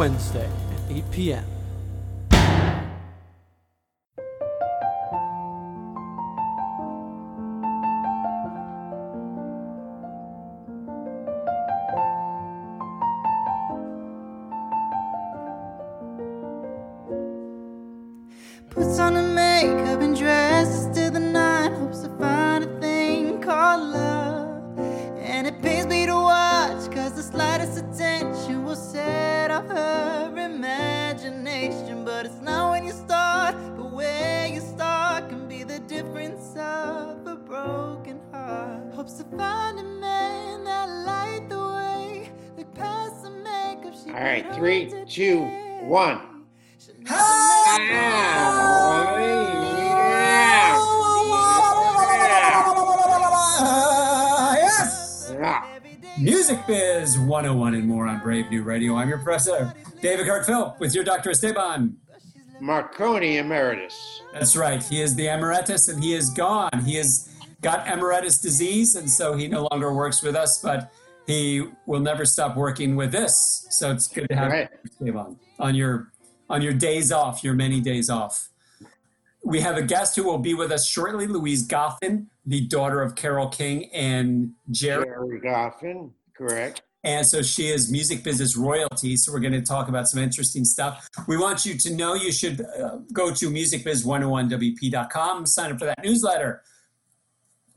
Wednesday at 8 p.m. Puts on the makeup and dresses to the nine. Hopes to find a thing called love. Slightest attention will set off her imagination. But it's not when you start, but where you start can be the difference of a broken heart. Hopes to find a man that light the way. Look past the makeup. She All right, three, two, one. on three, today. two, one. She'll never make yes! Music Biz 101 and more on Brave New Radio. I'm your professor, David Kirk Philp, with your Dr. Esteban. Marcone Emeritus. That's right. He is the emeritus and he is gone. He has got emeritus disease and so he no longer works with us, but he will never stop working with this. So it's good to have Right. you, Esteban, on your on your days off, your many days off. We have a guest who will be with us shortly, Louise Goffin, the daughter of Carole King and Gerry. Gerry Goffin, correct. And so she is music business royalty. So we're going to talk about some interesting stuff. We want you to know you should uh, go to musicbiz101wp.com, sign up for that newsletter.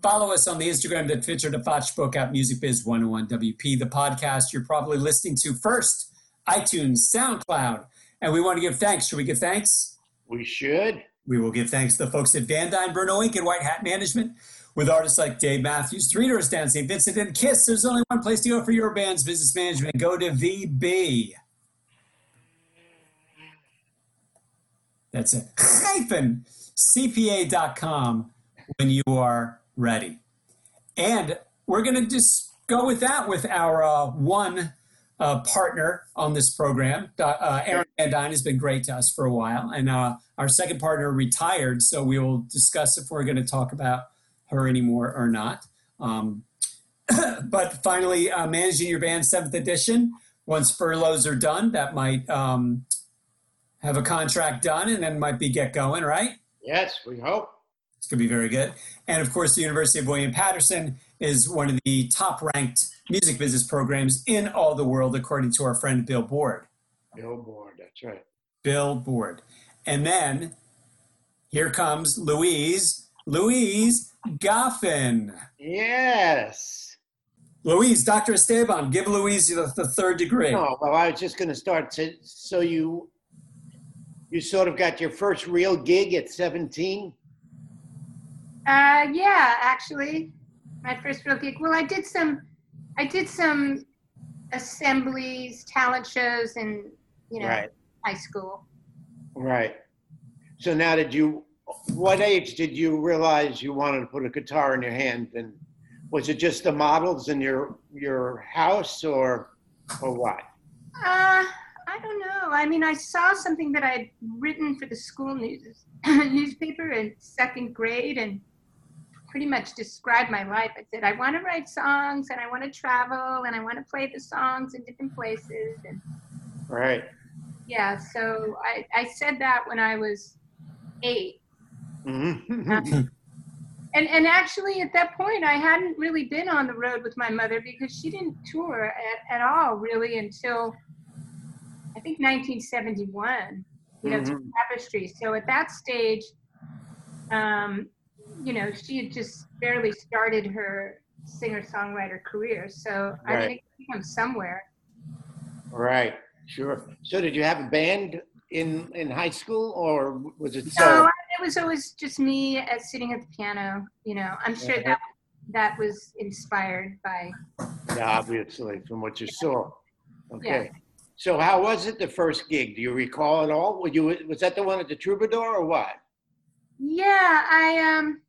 Follow us on the Instagram, the Twitter, the Facebook at musicbiz101wp. The podcast you're probably listening to first, iTunes, SoundCloud. And we want to give thanks. Should we give thanks? We should. We will give thanks to the folks at Van Dyne, Bruno Inc. and White Hat Management. With artists like Dave Matthews, Three Doors Down, St. Vincent, and Kiss, there's only one place to go for your band's business management. Go to VB. That's it. Hyphen CPA.com when you are ready. And we're going to just go with that with our uh, one uh, partner on this program. Uh, uh, Aaron Van Dyne has been great to us for a while. And uh, our second partner retired, so we will discuss if we're going to talk about her anymore or not. Um, but finally, uh, managing your band seventh edition. Once furloughs are done, that might um, have a contract done and then might be get going, right? Yes, we hope. It's going to be very good. And of course, the University of William Paterson is one of the top ranked music business programs in all the world, according to our friend Bill Board. Billboard, that's right. Bill Board. And then here comes Louise, Louise Goffin. Yes. Louise, Dr. Esteban, give Louise the, the third degree. No, well, I was just going to start. To, so you, you sort of got your first real gig at 17. Uh, yeah, actually, my first real gig. Well, I did some, I did some assemblies, talent shows, and you know Right. high school. Right. So now, did you? What age did you realize you wanted to put a guitar in your hand? And was it just the models in your your house, or or what? Uh, I don't know. I mean, I saw something that I had written for the school news newspaper in second grade, and pretty much described my life. I said I want to write songs, and I want to travel, and I want to play the songs in different places, and Right. yeah. So I I said that when I was eight. Mhm. And and actually at that point I hadn't really been on the road with my mother because she didn't tour at, at all really until I think 1971, you know, Mhm. Tapestry. So at that stage, um, you know, she had just barely started her singer-songwriter career. So I Right. it came from somewhere. right. Sure. So did you have a band in in high school, or was it No, so? it was always just me at sitting at the piano. You know, I'm sure Uh-huh. that that was inspired by. Yeah, obviously, from what you saw. Okay. So how was it the first gig? Do you recall at all? Were you was that the one at the Troubadour or what? Yeah, I um,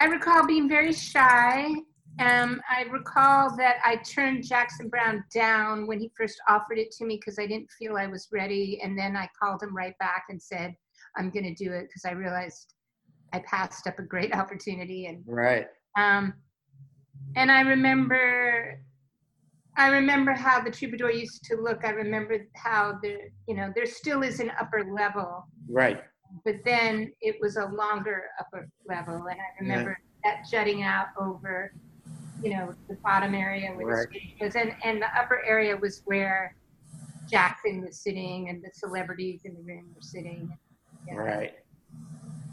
I recall being very shy. Um, I recall that I turned Jackson Browne down when he first offered it to me because I didn't feel I was ready, and then I called him right back and said, "I'm going to do it" because I realized I passed up a great opportunity and Right. Um, and I remember, I remember how the troubadour used to look. I remember how there, you know, there still is an upper level, Right. but then it was a longer upper level. And I remember that jutting out over, you know, the bottom area where Right. the stage was, and and the upper area was where Jackson was sitting and the celebrities in the room were sitting. Yeah. Right.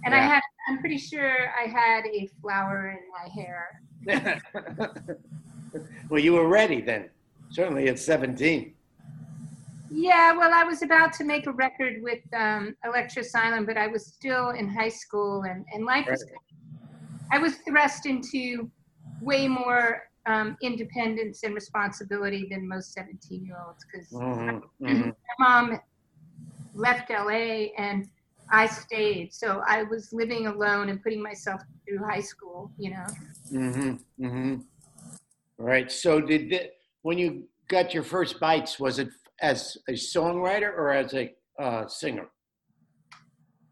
And I had, I'm pretty sure I had a flower in my hair. well, you were ready then. Certainly at 17. Yeah, well, I was about to make a record with um, Elektra Asylum, but I was still in high school, and, and life was. I was thrust into way more um, independence and responsibility than most 17 year olds because Mhm, mhm. my mom left LA and I stayed. So I was living alone and putting myself through high school, you know. Mm-hmm. Mm-hmm. Right. So did the, when you got your first bites, was it as a songwriter or as a uh, singer?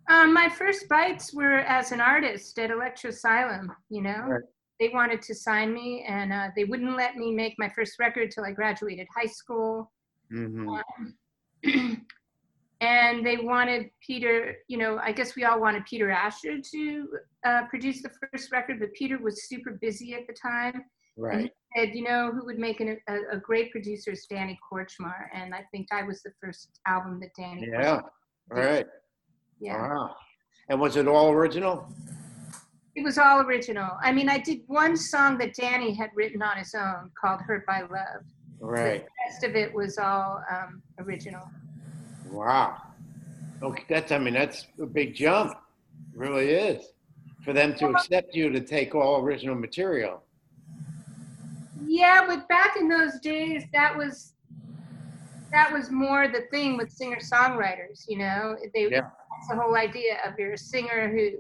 Um, my first bites were as an artist at Elektra Asylum, you know. Right. They wanted to sign me and uh, they wouldn't let me make my first record till I graduated high school. Mm-hmm. Um, and they wanted Peter, you know, I guess we all wanted Peter Asher to uh, produce the first record, but Peter was super busy at the time. Right. Said, you know, who would make an, a, a great producer is Danny Kortchmar. And I think I was the first album that Danny Yeah. Right. yeah. Wow. And was it all original? It was all original. I mean, I did one song that Danny had written on his own called Hurt by Love. Right. The rest of it was all um, original. Wow. Okay, that's I mean that's a big jump. really is. For them to accept you to take all original material. Yeah, but back in those days, that was that was more the thing with singer-songwriters. You know, they Yeah. that's the whole idea of you're a singer who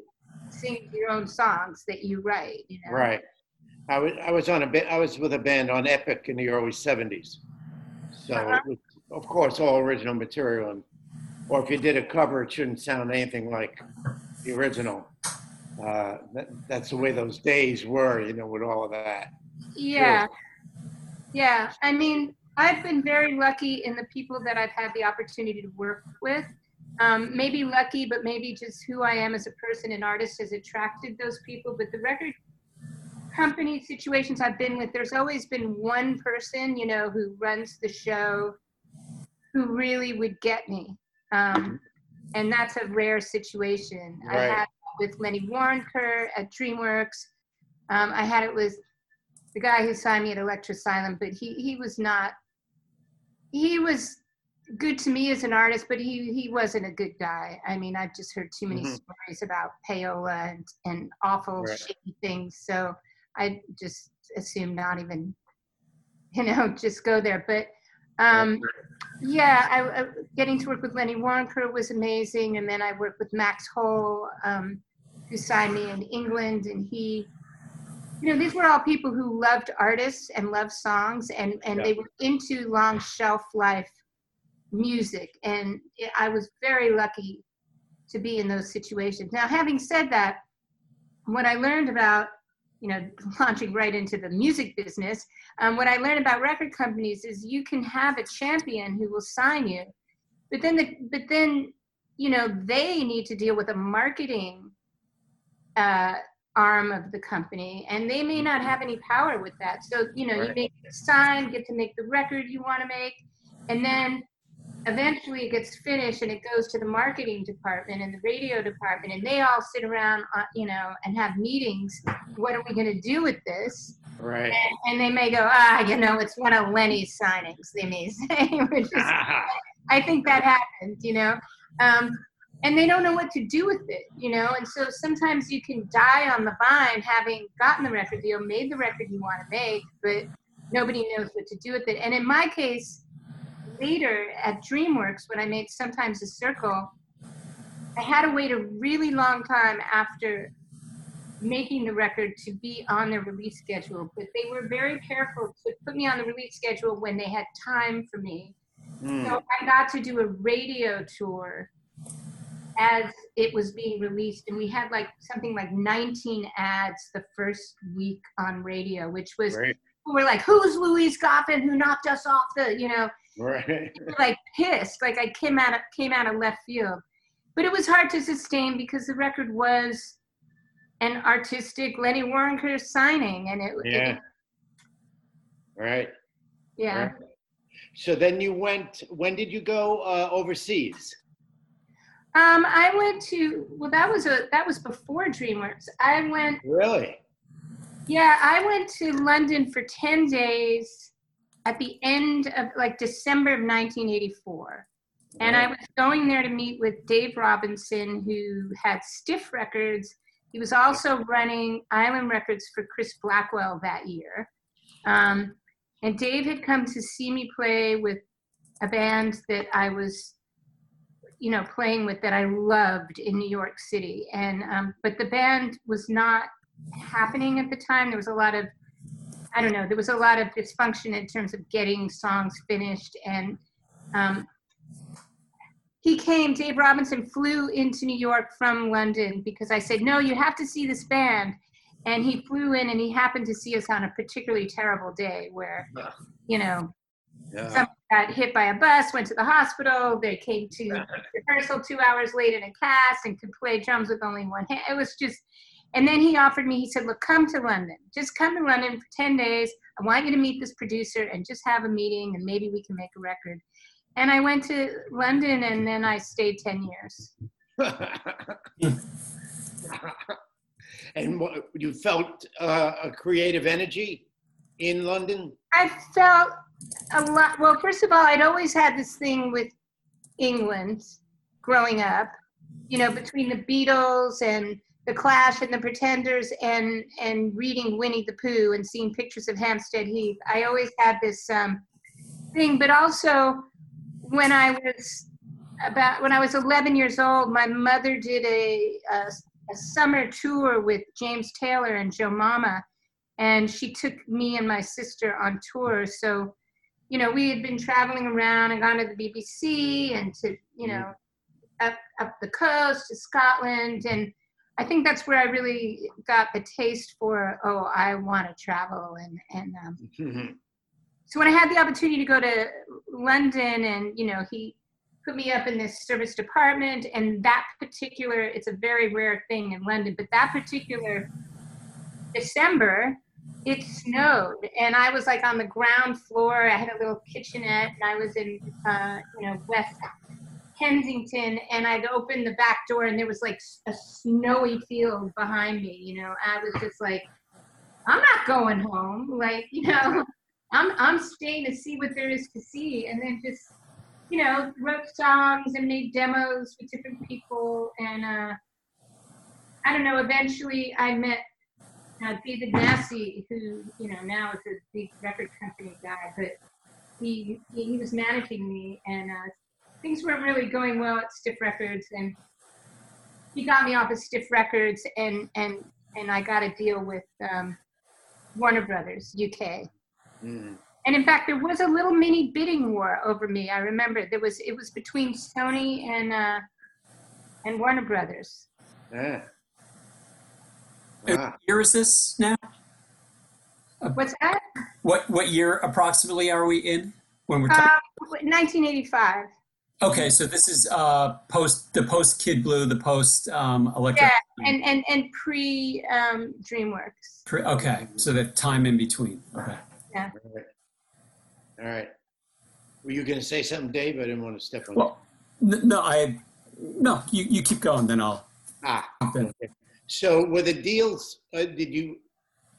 sings your own songs that you write. You know, Right. I was I was on a bit I was with a band on Epic in the early seventies. So Uh-huh. it was, of course all original material and or if you did a cover it shouldn't sound anything like the original. Uh, that, that's the way those days were, you know, with all of that. Yeah. Yeah. I mean, I've been very lucky in the people that I've had the opportunity to work with. Um, maybe lucky, but maybe just who I am as a person and artist has attracted those people. But the record company situations I've been with, there's always been one person, you know, who runs the show who really would get me. Um, and that's a rare situation. I had it with Lenny Waronker at DreamWorks. Um, I had it with the guy who signed me at Elektra Asylum, but he he was not. He was good to me as an artist, but he he wasn't a good guy. I mean, I've just heard too many Mhm. stories about payola and and awful Right. shitty things, so I just assume not even, you know, just go there. But um, yeah, I, I, getting to work with Lenny Waronker was amazing, and then I worked with Max Hole, um, who signed me in England, and he you know these were all people who loved artists and loved songs and and Yeah. they were into long shelf life music and i was very lucky to be in those situations now having said that what i learned about you know launching right into the music business um, what i learned about record companies is you can have a champion who will sign you but then the but then you know they need to deal with a marketing uh, arm of the company and they may not have any power with that so you know you Right. may get signed get to make the record you want to make and then eventually it gets finished and it goes to the marketing department and the radio department and they all sit around uh, you know and have meetings what are we going to do with this Right. and, and they may go, ah, you know, it's one of Lenny's signings. They may say, which is, I think that happened, you know, um, and they don't know what to do with it, you know, and so sometimes you can die on the vine, having gotten the record deal, made the record you want to make, but nobody knows what to do with it. And in my case, later at DreamWorks, when I made Sometimes a Circle, I had to wait a really long time after making the record to be on the release schedule, but they were very careful to put me on the release schedule when they had time for me. Mm. So I got to do a radio tour as it was being released, and we had like something like 19 ads the first week on radio, which was Right. We were like, "Who's Louise Goffin who knocked us off the?" You know, Right. like pissed, like I came out of came out of left field. But it was hard to sustain because the record was an artistic Lenny Waronker signing, and it, Yeah. it Right. yeah. Right. So then you went. When did you go uh, overseas? Um, I went to well, that was a that was before DreamWorks. I went Really? Yeah, I went to London for 10 days at the end of like December of 1984. And I was going there to meet with Dave Robinson, who had Stiff Records. He was also running Island Records for Chris Blackwell that year. Um, and Dave had come to see me play with a band that I was, you know, playing with that I loved in New York City. And um, but the band was not happening at the time. There was a lot of, I don't know, there was a lot of dysfunction in terms of getting songs finished. And um, he came, Dave Robinson flew into New York from London because I said, no, you have to see this band. And he flew in and he happened to see us on a particularly terrible day where, you know, Yeah. some got hit by a bus, went to the hospital. They came to rehearsal two hours late in a cast and could play drums with only one hand. It was just, and then he offered me, he said, Look, come to London. Just come to London for 10 days. I want you to meet this producer and just have a meeting and maybe we can make a record. And I went to London and then I stayed 10 years. and what, you felt uh, a creative energy in London? I felt a lot. Well, first of all, I'd always had this thing with England growing up, you know, between the Beatles and the Clash and the Pretenders and and reading Winnie the Pooh and seeing pictures of Hampstead Heath. I always had this um, thing, but also when I was about when I was 11 years old, my mother did a, a, a summer tour with James Taylor and Jo Mama and she took me and my sister on tour. So, you know, we had been traveling around and gone to the BBC and to, you know, up up the coast to Scotland, and I think that's where I really got the taste for. Oh, I want to travel, and and um, so when I had the opportunity to go to London, and you know, he put me up in this service department, and that particular, it's a very rare thing in London, but that particular December, it snowed, and I was like on the ground floor. I had a little kitchenette, and I was in, uh, you know, West Kensington, and I'd opened the back door, and there was like a snowy field behind me. You know, I was just like, I'm not going home. Like, you know, I'm I'm staying to see what there is to see, and then just, you know, wrote songs and made demos with different people, and uh, I don't know. Eventually, I met uh, David Massey, who you know now is a big record company guy, but he he, he was managing me, and uh, things weren't really going well at Stiff Records, and he got me off of Stiff Records, and and and I got a deal with um, Warner Brothers UK. Mm. And in fact, there was a little mini bidding war over me. I remember there was it was between Sony and uh, and Warner Brothers. Yeah. What year is this now? What's that? What what year approximately are we in when we're Uh, talking? 1985. Okay, so this is uh, post the post Kid Blue, the post um, Electric. Yeah, and and and pre um, DreamWorks. Pre- Okay, so the time in between. Okay. All right. All right. Were you going to say something, Dave? I didn't want to step on Well, n- no, I no. You you keep going, then I'll. Ah. jump in. So were the deals? Uh, did you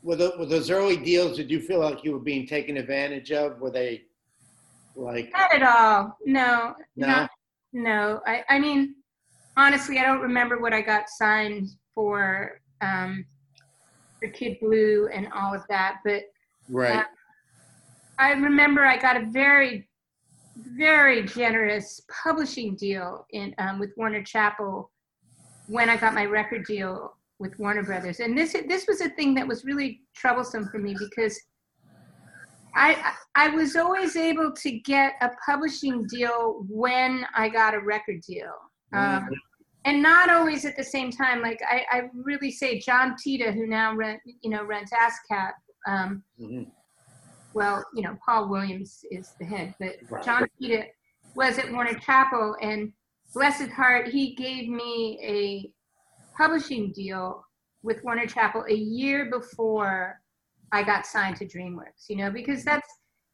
were, the, were those early deals? Did you feel like you were being taken advantage of? Were they like Not at all. No. No? Not, no. I, I mean, honestly, I don't remember what I got signed for um, for Kid Blue and all of that, but right? I remember I got a very, very generous publishing deal in um, with Warner Chappell when I got my record deal with Warner Brothers, and this this was a thing that was really troublesome for me because I I was always able to get a publishing deal when I got a record deal. Um, and not always at the same time. Like I, I really say, John Titta, who now run, you know runs ASCAP, um, Mhm. well, you know, Paul Williams is the head, but Right. John Titta was at Warner Chappell, and bless his heart, he gave me a publishing deal with Warner Chappell a year before I got signed to DreamWorks. You know, because that's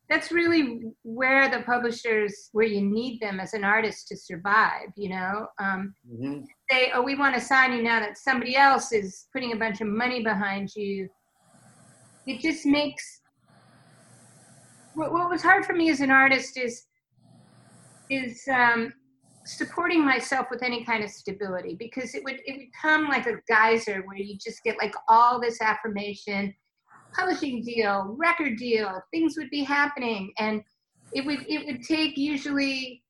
that's really where the publishers where you need them as an artist to survive. You know. Um, Mhm. say, oh, we want to sign you now that somebody else is putting a bunch of money behind you. It just makes what, what was hard for me as an artist is is um, supporting myself with any kind of stability because it would it would come like a geyser where you just get like all this affirmation, publishing deal, record deal, things would be happening, and it would it would take usually,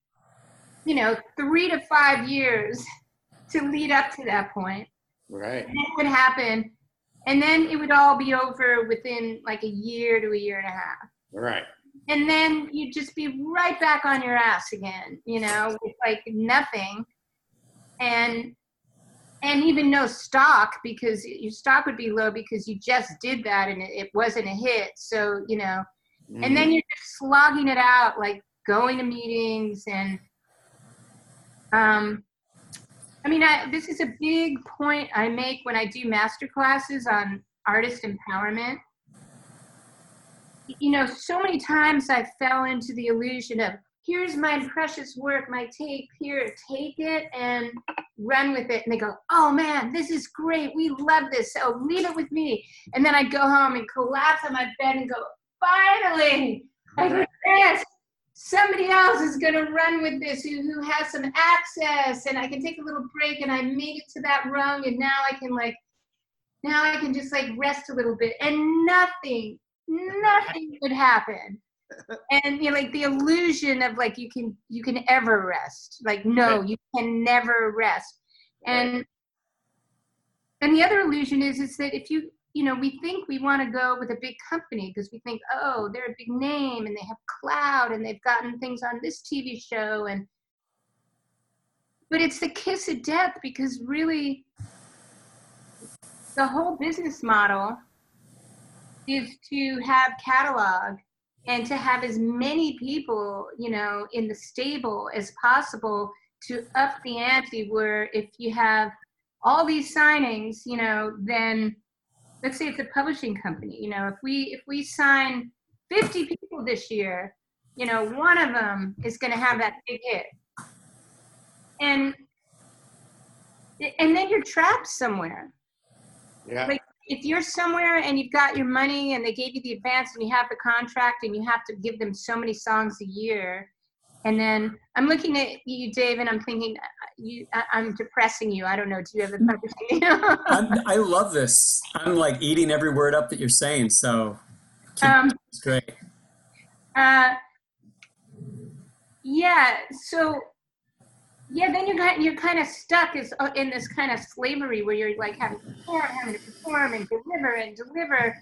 you know, three to five years to lead up to that point. Right. And it would happen, and then it would all be over within like a year to a year and a half. Right. And then you'd just be right back on your ass again, you know, with like nothing, and and even no stock because your stock would be low because you just did that and it, it wasn't a hit. So you know, and then you're just slogging it out like going to meetings and um i mean I, this is a big point i make when i do master classes on artist empowerment you know so many times i fell into the illusion of here's my precious work my tape here take it and run with it and they go oh man this is great. We love this so leave it with me. And then i go home and collapse on my bed and go finally I somebody else is going to run with this who, who has some access, and I can take a little break, and I made it to that rung, and now I can like, now I can just like rest a little bit, and nothing, nothing would happen. And you know, like the illusion of like you can you can ever rest. Like no, you can never rest. And and the other illusion is is that if you you know, we think we want to go with a big company because we think, oh, they're a big name and they have cloud and they've gotten things on this TV show and but it's the kiss of death because really the whole business model is to have catalog and to have as many people, you know, in the stable as possible to up the ante where if you have all these signings, you know, then let's say it's a publishing company you know if we if we sign 50 people this year you know one of them is going to have that big hit and and then you're trapped somewhere Yeah. like if you're somewhere and you've got your money and they gave you the advance and you have the contract and you have to give them so many songs a year and then i'm looking at you dave and i'm thinking uh, you I, i'm depressing you i don't know do you have a publishing I'm, I love this. I'm like eating every word up that you're saying. So keep, um, it's great. Uh, yeah. So, yeah, then you're kind you're kind of stuck is uh, in this kind of slavery where you're like having to perform, having to perform and deliver and deliver,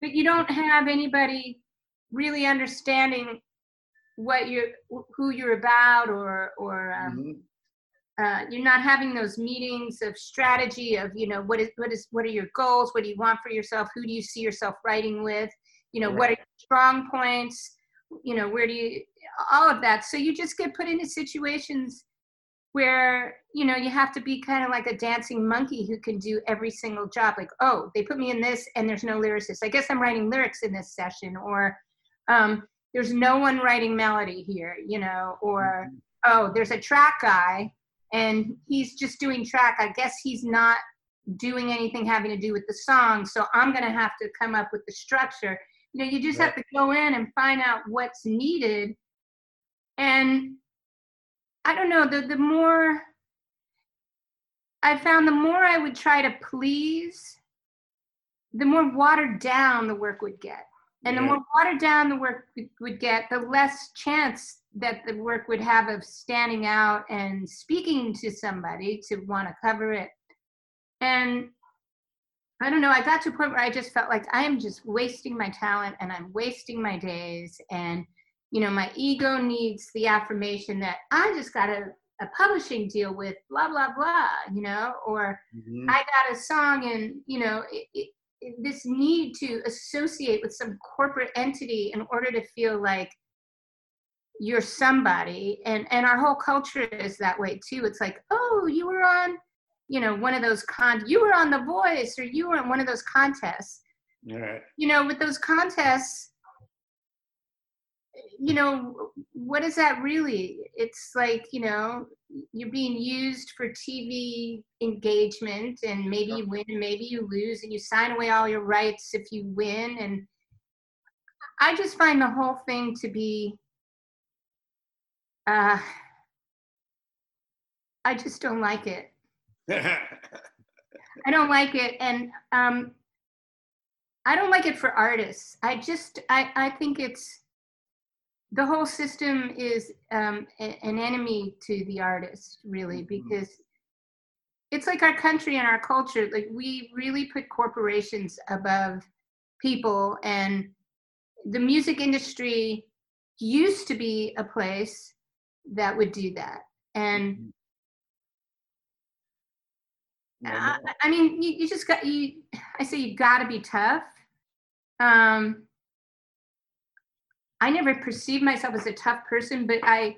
but you don't have anybody really understanding what you're who you're about or or um, Mhm. uh, you're not having those meetings of strategy of you know what is what is what are your goals? What do you want for yourself? Who do you see yourself writing with? You know what are your strong points? You know where do you all of that. So you just get put into situations where you know you have to be kind of like a dancing monkey who can do every single job like oh they put me in this and there's no lyricist i guess i'm writing lyrics in this session or um, there's no one writing melody here you know or oh there's a track guy and he's just doing track i guess he's not doing anything having to do with the song, so I'm going to have to come up with the structure. You know, you just have to go in and find out what's needed. And I don't know, the, the more I found the more I would try to please, the more watered down the work would get. And the more watered down the work would- would get, the less chance that the work would have of standing out and speaking to somebody to want to cover it. And I don't know, I got to a point where I just felt like I am just wasting my talent and I'm wasting my days. And, you know, my ego needs the affirmation that I just got a, a publishing deal with blah, blah, blah, you know, or Mhm. I got a song and, you know, it, it, it- this need to associate with some corporate entity in order to feel like you're somebody. And, and our whole culture is that way too. It's like, oh, you were on, you know, one of those con, you were on The Voice or you were in one of those contests All right. you know, with those contests, you know, what is that really? It's like, you know, you're being used for TV engagement and maybe you win and maybe you lose and you sign away all your rights if you win. And I just find the whole thing to be, uh, I just don't like it. I don't like it, and um, I don't like it for artists. I just I I think it's the whole system is um, a- an enemy to the artist, really, because it's like our country and our culture. Like we really put corporations above people, and the music industry used to be a place that would do that, and I, I mean, you, you just got you. I say you got to be tough. Um, I never perceived myself as a tough person, but I,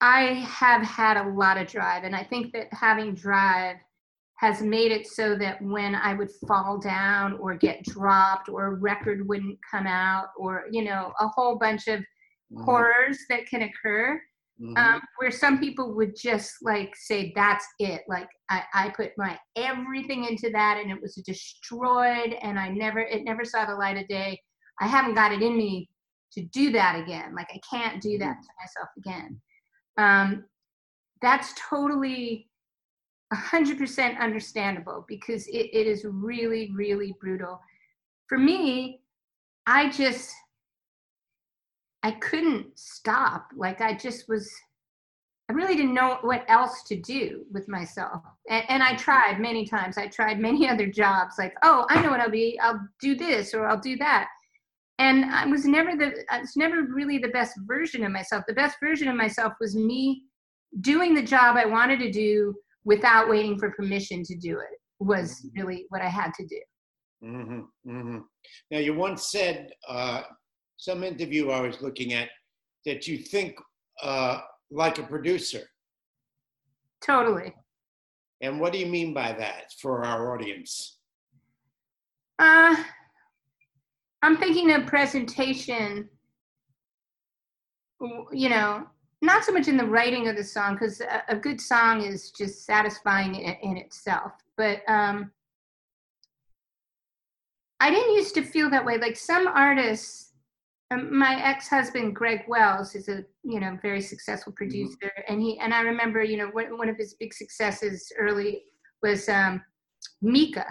I have had a lot of drive, and I think that having drive has made it so that when I would fall down or get dropped or a record wouldn't come out or you know a whole bunch of horrors that can occur Mhm. um, where some people would just like say that's it. Like I, I put my everything into that and it was destroyed and i never it never saw the light of day i haven't got it in me to do that again like i can't do that to myself again um, that's totally 100% understandable because it, it is really really brutal for me i just I couldn't stop. Like I just was, I really didn't know what else to do with myself. And, and I tried many times. I tried many other jobs. Like, oh, I know what I'll be. I'll do this or I'll do that. And I was never the. I was never really the best version of myself. The best version of myself was me doing the job I wanted to do without waiting for permission to do it. Was really what I had to do. Mm-hmm, mm-hmm. Now, you once said, uh, some interview I was looking at, that you think uh, like a producer. Totally. And what do you mean by that for our audience? Uh, I'm thinking of presentation. You know, not so much in the writing of the song because a, a good song is just satisfying in, in itself. But um, I didn't used to feel that way. Like some artists, um, my ex-husband Greg Wells is a you know very successful producer, and he and I remember you know one, one of his big successes early was um, Mika,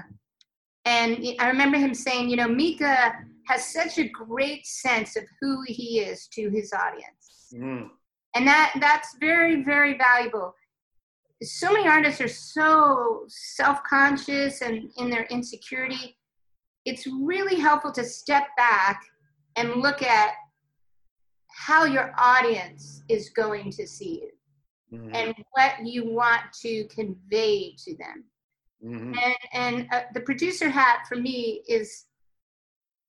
and I remember him saying, you know, Mika has such a great sense of who he is to his audience, Mm. and that that's very very valuable. So many artists are so self-conscious and in their insecurity. It's really helpful to step back and look at how your audience is going to see you Mhm. and what you want to convey to them Mhm. and and uh, the producer hat for me is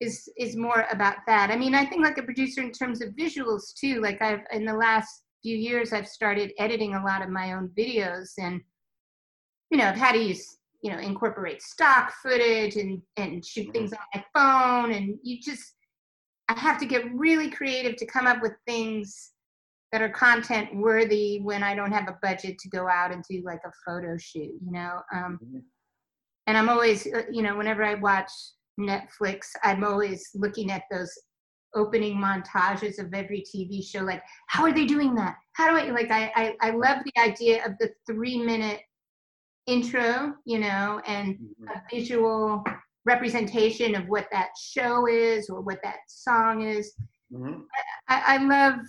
is is more about that i mean i think like a producer in terms of visuals too like i've in the last few years i've started editing a lot of my own videos and you know i've had to use you know incorporate stock footage and and shoot things on my phone and you just i have to get really creative to come up with things that are content worthy when I don't have a budget to go out and do like a photo shoot, you know. Um, Mhm. and I'm always, uh, you know, whenever I watch Netflix, I'm always looking at those opening montages of every TV show. Like, how are they doing that? How do I like? I I, I love the idea of the three minute intro, you know, and a visual representation of what that show is or what that song is. Mhm. I, I love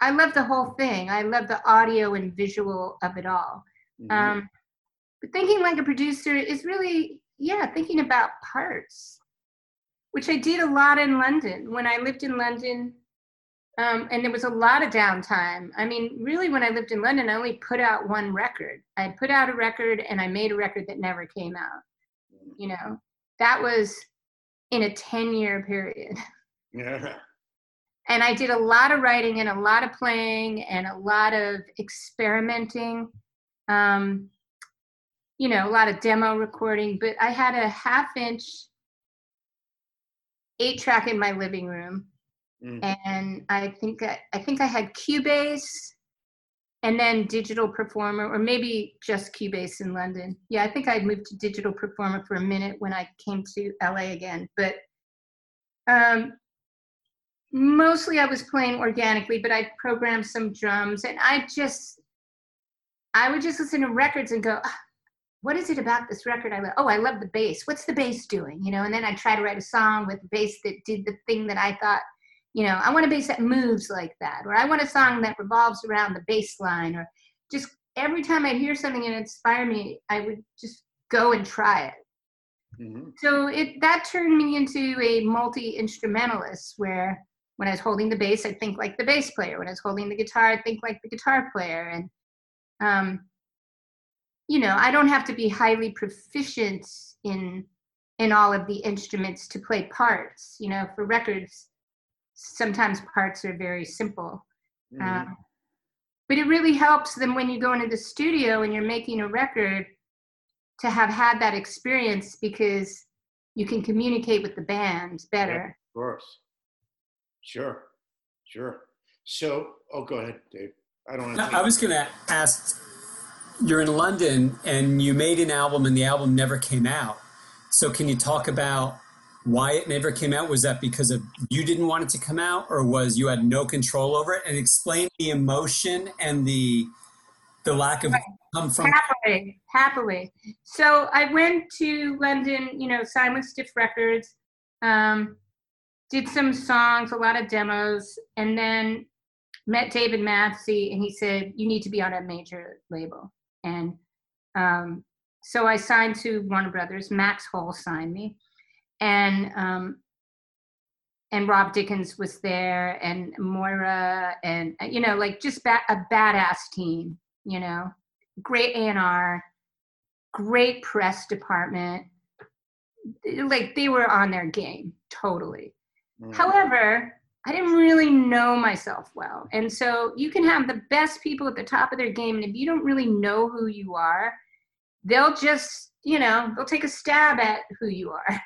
I love the whole thing. I love the audio and visual of it all. Mhm. Um, but thinking like a producer is really, yeah, thinking about parts, which I did a lot in London. When I lived in London, um, and there was a lot of downtime. I mean, really, when I lived in London, I only put out one record. I put out a record and I made a record that never came out. You know, that was in a 10 year period. Yeah. and I did a lot of writing and a lot of playing and a lot of experimenting. Um, you know, a lot of demo recording, but I had a half inch eight track in my living room. Mm. And I think I, I think I had Cubase and then Digital Performer, or maybe just Cubase in London. Yeah, I think I'd moved to Digital Performer for a minute when I came to LA again. But um, mostly I was playing organically, but I programmed some drums and I just, I would just listen to records and go, "Ah, what is it about this record I love? Oh, I love the bass. What's the bass doing? You know, and then I try to write a song with bass that did the thing that I thought, you know, I want a bass that moves like that, or I want a song that revolves around the bass line, or just every time I'd hear something and inspire me, I would just go and try it Mhm. so it that turned me into a multi instrumentalist where when I was holding the bass, I think like the bass player. When I was holding the guitar, I think like the guitar player. And um, you know, I don't have to be highly proficient in in all of the instruments to play parts. You know, for records, sometimes parts are very simple. Mhm. Um, but it really helps them when you go into the studio and you're making a record to have had that experience because you can communicate with the band better. Of course. Sure. Sure. So, oh, go ahead, Dave. I don't want to. I I was going to ask you're in London and you made an album and the album never came out. So, can you talk about why it never came out? Was that because of you didn't want it to come out or was you had no control over it? And explain the emotion and the the lack of come from Happily, happily. So I went to London, you know, signed with Stiff Records, um, did some songs, a lot of demos, and then met David Massey, and he said, "You need to be on a major label." And um, so I signed to Warner Brothers. Max Hole signed me, and um, and Rob Dickins was there, and Moira, and you know, like just ba- a badass team. You know, great A&R, great press department. Like they were on their game totally. Mhm. However, I didn't really know myself well. And so you can have the best people at the top of their game. And if you don't really know who you are, they'll just, you know, they'll take a stab at who you are.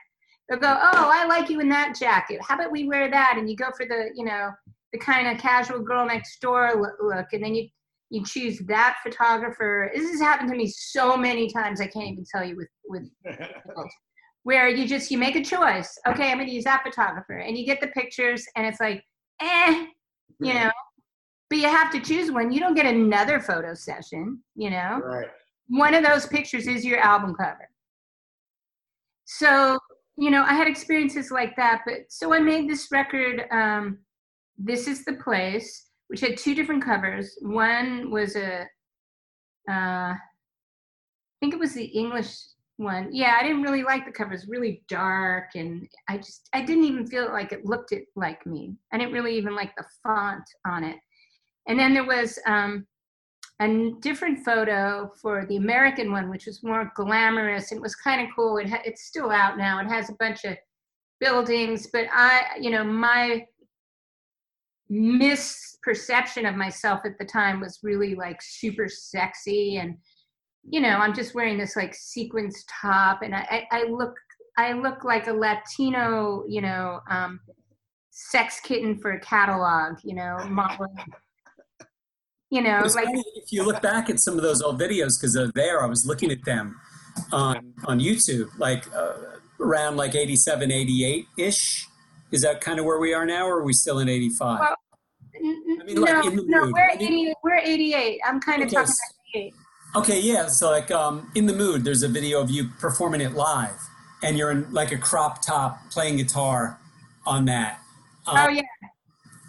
They'll go, oh, I like you in that jacket. How about we wear that? And you go for the, you know, the kind of casual girl next door look. And then you, you choose that photographer. This has happened to me so many times. I can't even tell you with, with where you just you make a choice. Okay i'm going to use that photographer. And you get the pictures and it's like eh you know? But you have to choose one. You don't get another photo session you know? Right. one of those pictures is your album cover. So you know i had experiences like that but so i made this record um this is the place which had two different covers. One was a uh i think it was the english one. Yeah i didn't really like the cover. It's really dark and i just i didn't even feel like it looked it like me. I didn't really even like the font on it. And then there was um a different photo for the American one, which was more glamorous. And it was kind of cool. It ha- it's still out now. It has a bunch of buildings, but I, you know, my misperception of myself at the time was really like super sexy and you know i'm just wearing this like sequins top and i i, I look i look like a latino you know um sex kitten for a catalog you know model you know, like if you look back at some of those old videos, because they're there, I was looking at them on on YouTube, like uh, around like 87, 88 ish. Is that kind of where we are now, or are we still in 85? Well, n- I mean, like, no, in the no, mood. we're I 88. We're 88. I'm kind of Okay, talking about 88. Okay, yeah. So like um, in the mood, there's a video of you performing it live, and you're in like a crop top playing guitar on that. Um, Oh yeah,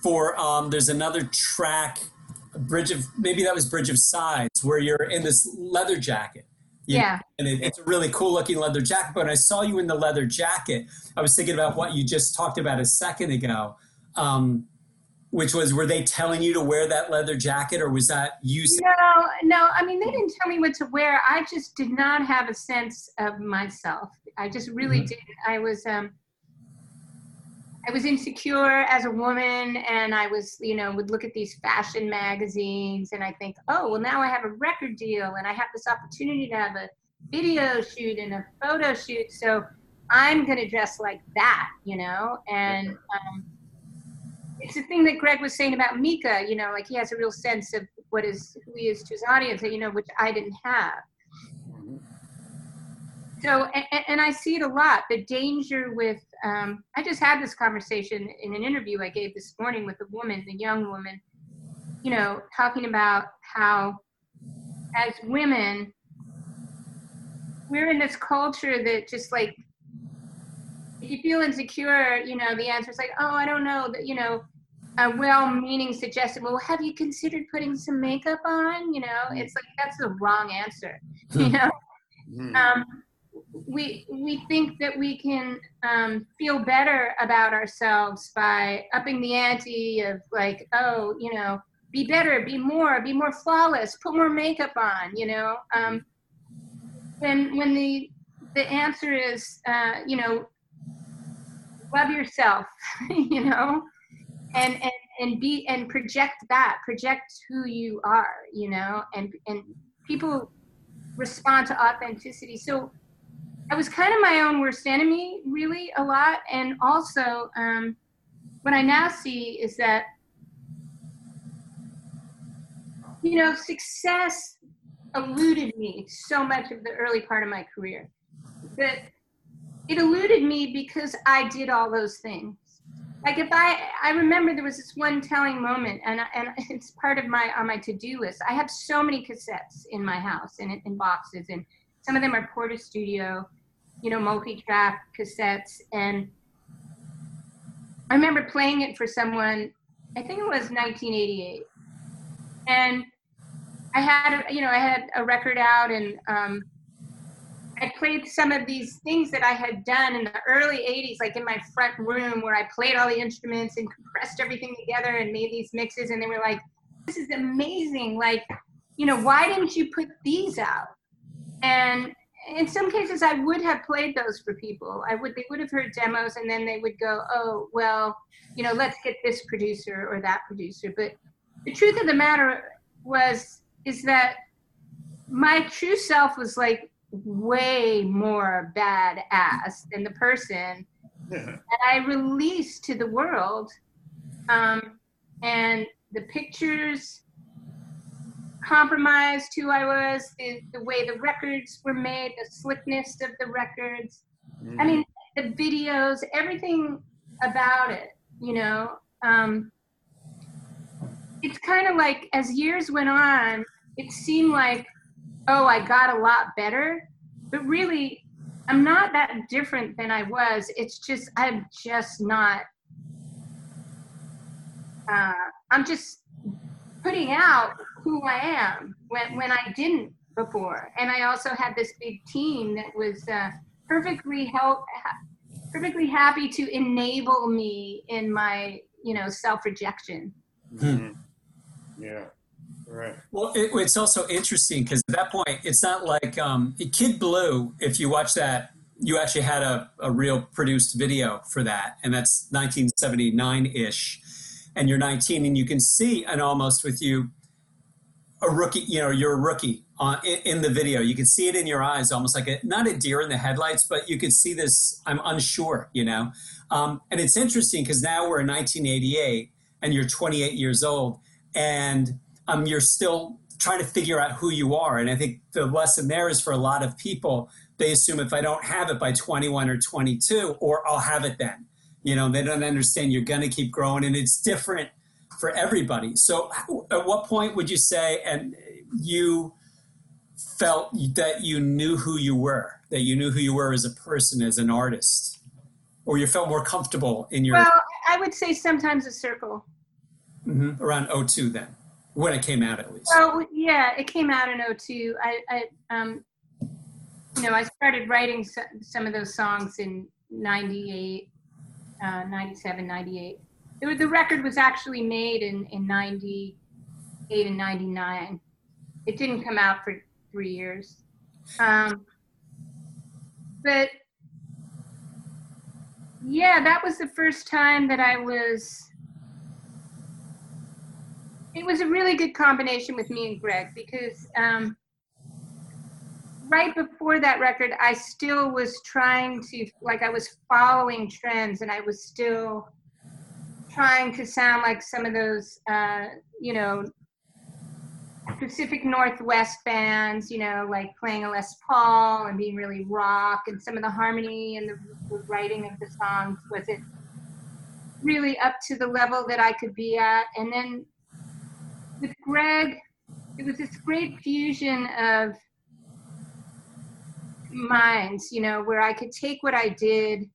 For um, there's another track, Bridge of maybe that was Bridge of Sighs, where you're in this leather jacket. Yeah. and it, it's a really cool looking leather jacket. But when I saw you in the leather jacket, I was thinking about what you just talked about a second ago. Um, which was, were they telling you to wear that leather jacket, or was that you? No, no. I mean, they didn't tell me what to wear. I just did not have a sense of myself. I just really Mhm. didn't. I was, um, I was insecure as a woman, and I was, you know, would look at these fashion magazines, and I think, oh, well, now I have a record deal, and I have this opportunity to have a video shoot and a photo shoot, so I'm gonna dress like that, you know, and. Um, it's the thing that Greg was saying about Mika, you know, like he has a real sense of what is who he is to his audience, you know, which I didn't have. So, and, and I see it a lot. The danger with, um, I just had this conversation in an interview I gave this morning with a woman, a young woman, you know, talking about how, as women, we're in this culture that just like if you feel insecure, you know, the answer is like, oh, I don't know, that you know, a well-meaning suggestion. Well, have you considered putting some makeup on? You know, it's like that's the wrong answer. You know, Mhm. um, we we think that we can um, feel better about ourselves by upping the ante of like, oh, you know, be better, be more, be more flawless, put more makeup on. You know, um, when when the the answer is, uh, you know, love yourself, you know, and and and be and project that, project who you are, you know, and and people respond to authenticity. So I was kind of my own worst enemy, really, a lot, and also um, what I now see is that you know success eluded me so much of the early part of my career. That it eluded me because I did all those things. Like if I, I remember there was this one telling moment, and and it's part of my on my to do list. I have so many cassettes in my house and in, in boxes, and some of them are Portastudio, you know, multi-track cassettes. And I remember playing it for someone. I think it was 1988, and I had, you know, I had a record out, and um, I played some of these things that I had done in the early 80s, like in my front room where I played all the instruments and compressed everything together and made these mixes. And they were like, this is amazing. Like, you know, why didn't you put these out? And in some cases, I would have played those for people. I would, they would have heard demos and then they would go, oh, well, you know, let's get this producer or that producer. But the truth of the matter was, is that my true self was like way more badass than the person that I released to the world. Um, and the pictures compromised who I was, the, the way the records were made, the slickness of the records. I mean, the videos, everything about it, you know. Um, it's kind of like as years went on, it seemed like, oh, I got a lot better. But really, I'm not that different than I was. It's just, I'm just not, uh, I'm just putting out who I am when, when I didn't before. And I also had this big team that was uh, perfectly help, perfectly happy to enable me in my, you know, self-rejection. Mhm. Yeah. Right. Well, it, it's also interesting because at that point, it's not like um, Kid Blue. If you watch that, you actually had a, a real produced video for that, and that's 1979 ish. And you're 19, and you can see, and almost with you, a rookie. You know, you're a rookie on, in, in the video. You can see it in your eyes, almost like a not a deer in the headlights, but you can see this. I'm unsure, you know. Um, and it's interesting because now we're in 1988, and you're 28 years old, and um, you're still trying to figure out who you are. And I think the lesson there is for a lot of people, they assume if I don't have it by 21 or 22, or I'll have it then. You know, they don't understand you're going to keep growing, and it's different for everybody. So, at what point would you say, and you felt that you knew who you were, that you knew who you were as a person, as an artist, or you felt more comfortable in your Well, I would say sometimes a circle. Mhm, around 02 then, when it came out at least? Well, yeah, it came out in 02. I, I um, you know, I started writing so, some of those songs in 98, uh, 97, 98. It was, the record was actually made in, in 98 and 99. It didn't come out for three years. Um, but yeah, that was the first time that I was it was a really good combination with me and Greg because um, right before that record, I still was trying to, like, I was following trends and I was still trying to sound like some of those, uh, you know, Pacific Northwest bands, you know, like playing a Les Paul and being really rock, and some of the harmony and the, the writing of the songs wasn't really up to the level that I could be at. And then with Greg, it was this great fusion of minds, you know, where I could take what I did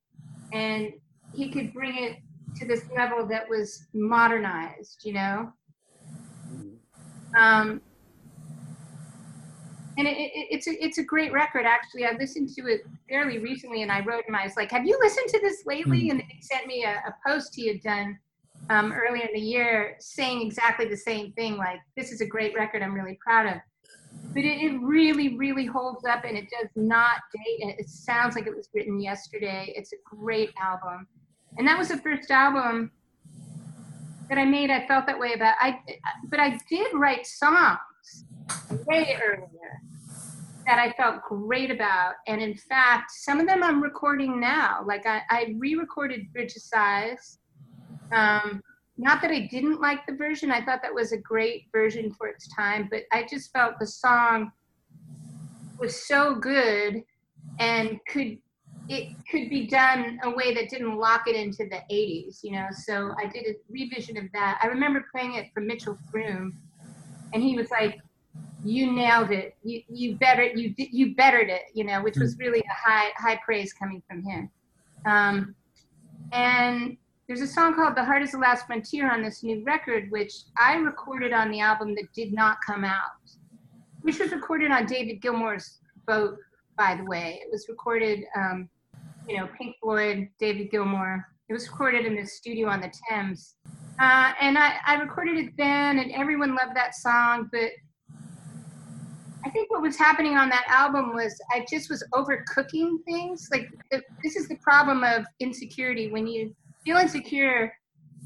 and he could bring it to this level that was modernized, you know. Um, and it, it, it's a it's a great record actually. I listened to it fairly recently, and I wrote him. I was like, "Have you listened to this lately?" And he sent me a, a post he had done um, earlier in the year saying exactly the same thing like this is a great record i'm really proud of. But it, it really really holds up and it does not date and it sounds like it was written yesterday. It's a great album. And that was the first album that i made i felt that way about i but i did write songs way earlier that i felt great about. And in fact some of them i'm recording now. Like i, I re-recorded bridge of sighs um, not that I didn't like the version, I thought that was a great version for its time, but I just felt the song was so good and could it could be done a way that didn't lock it into the 80s, you know. So I did a revision of that. I remember playing it for Mitchell Froom, and he was like, "You nailed it. You you better you you bettered it," you know, which was really a high high praise coming from him. Um, and there's a song called The Heart is the Last Frontier on this new record, which I recorded on the album that did not come out, which was recorded on David Gilmour's boat, by the way. It was recorded, um, you know, Pink Floyd, David Gilmour. It was recorded in the studio on the Thames. Uh, and I, I recorded it then, and everyone loved that song, but I think what was happening on that album was I just was overcooking things. Like, the, this is the problem of insecurity when you feel insecure,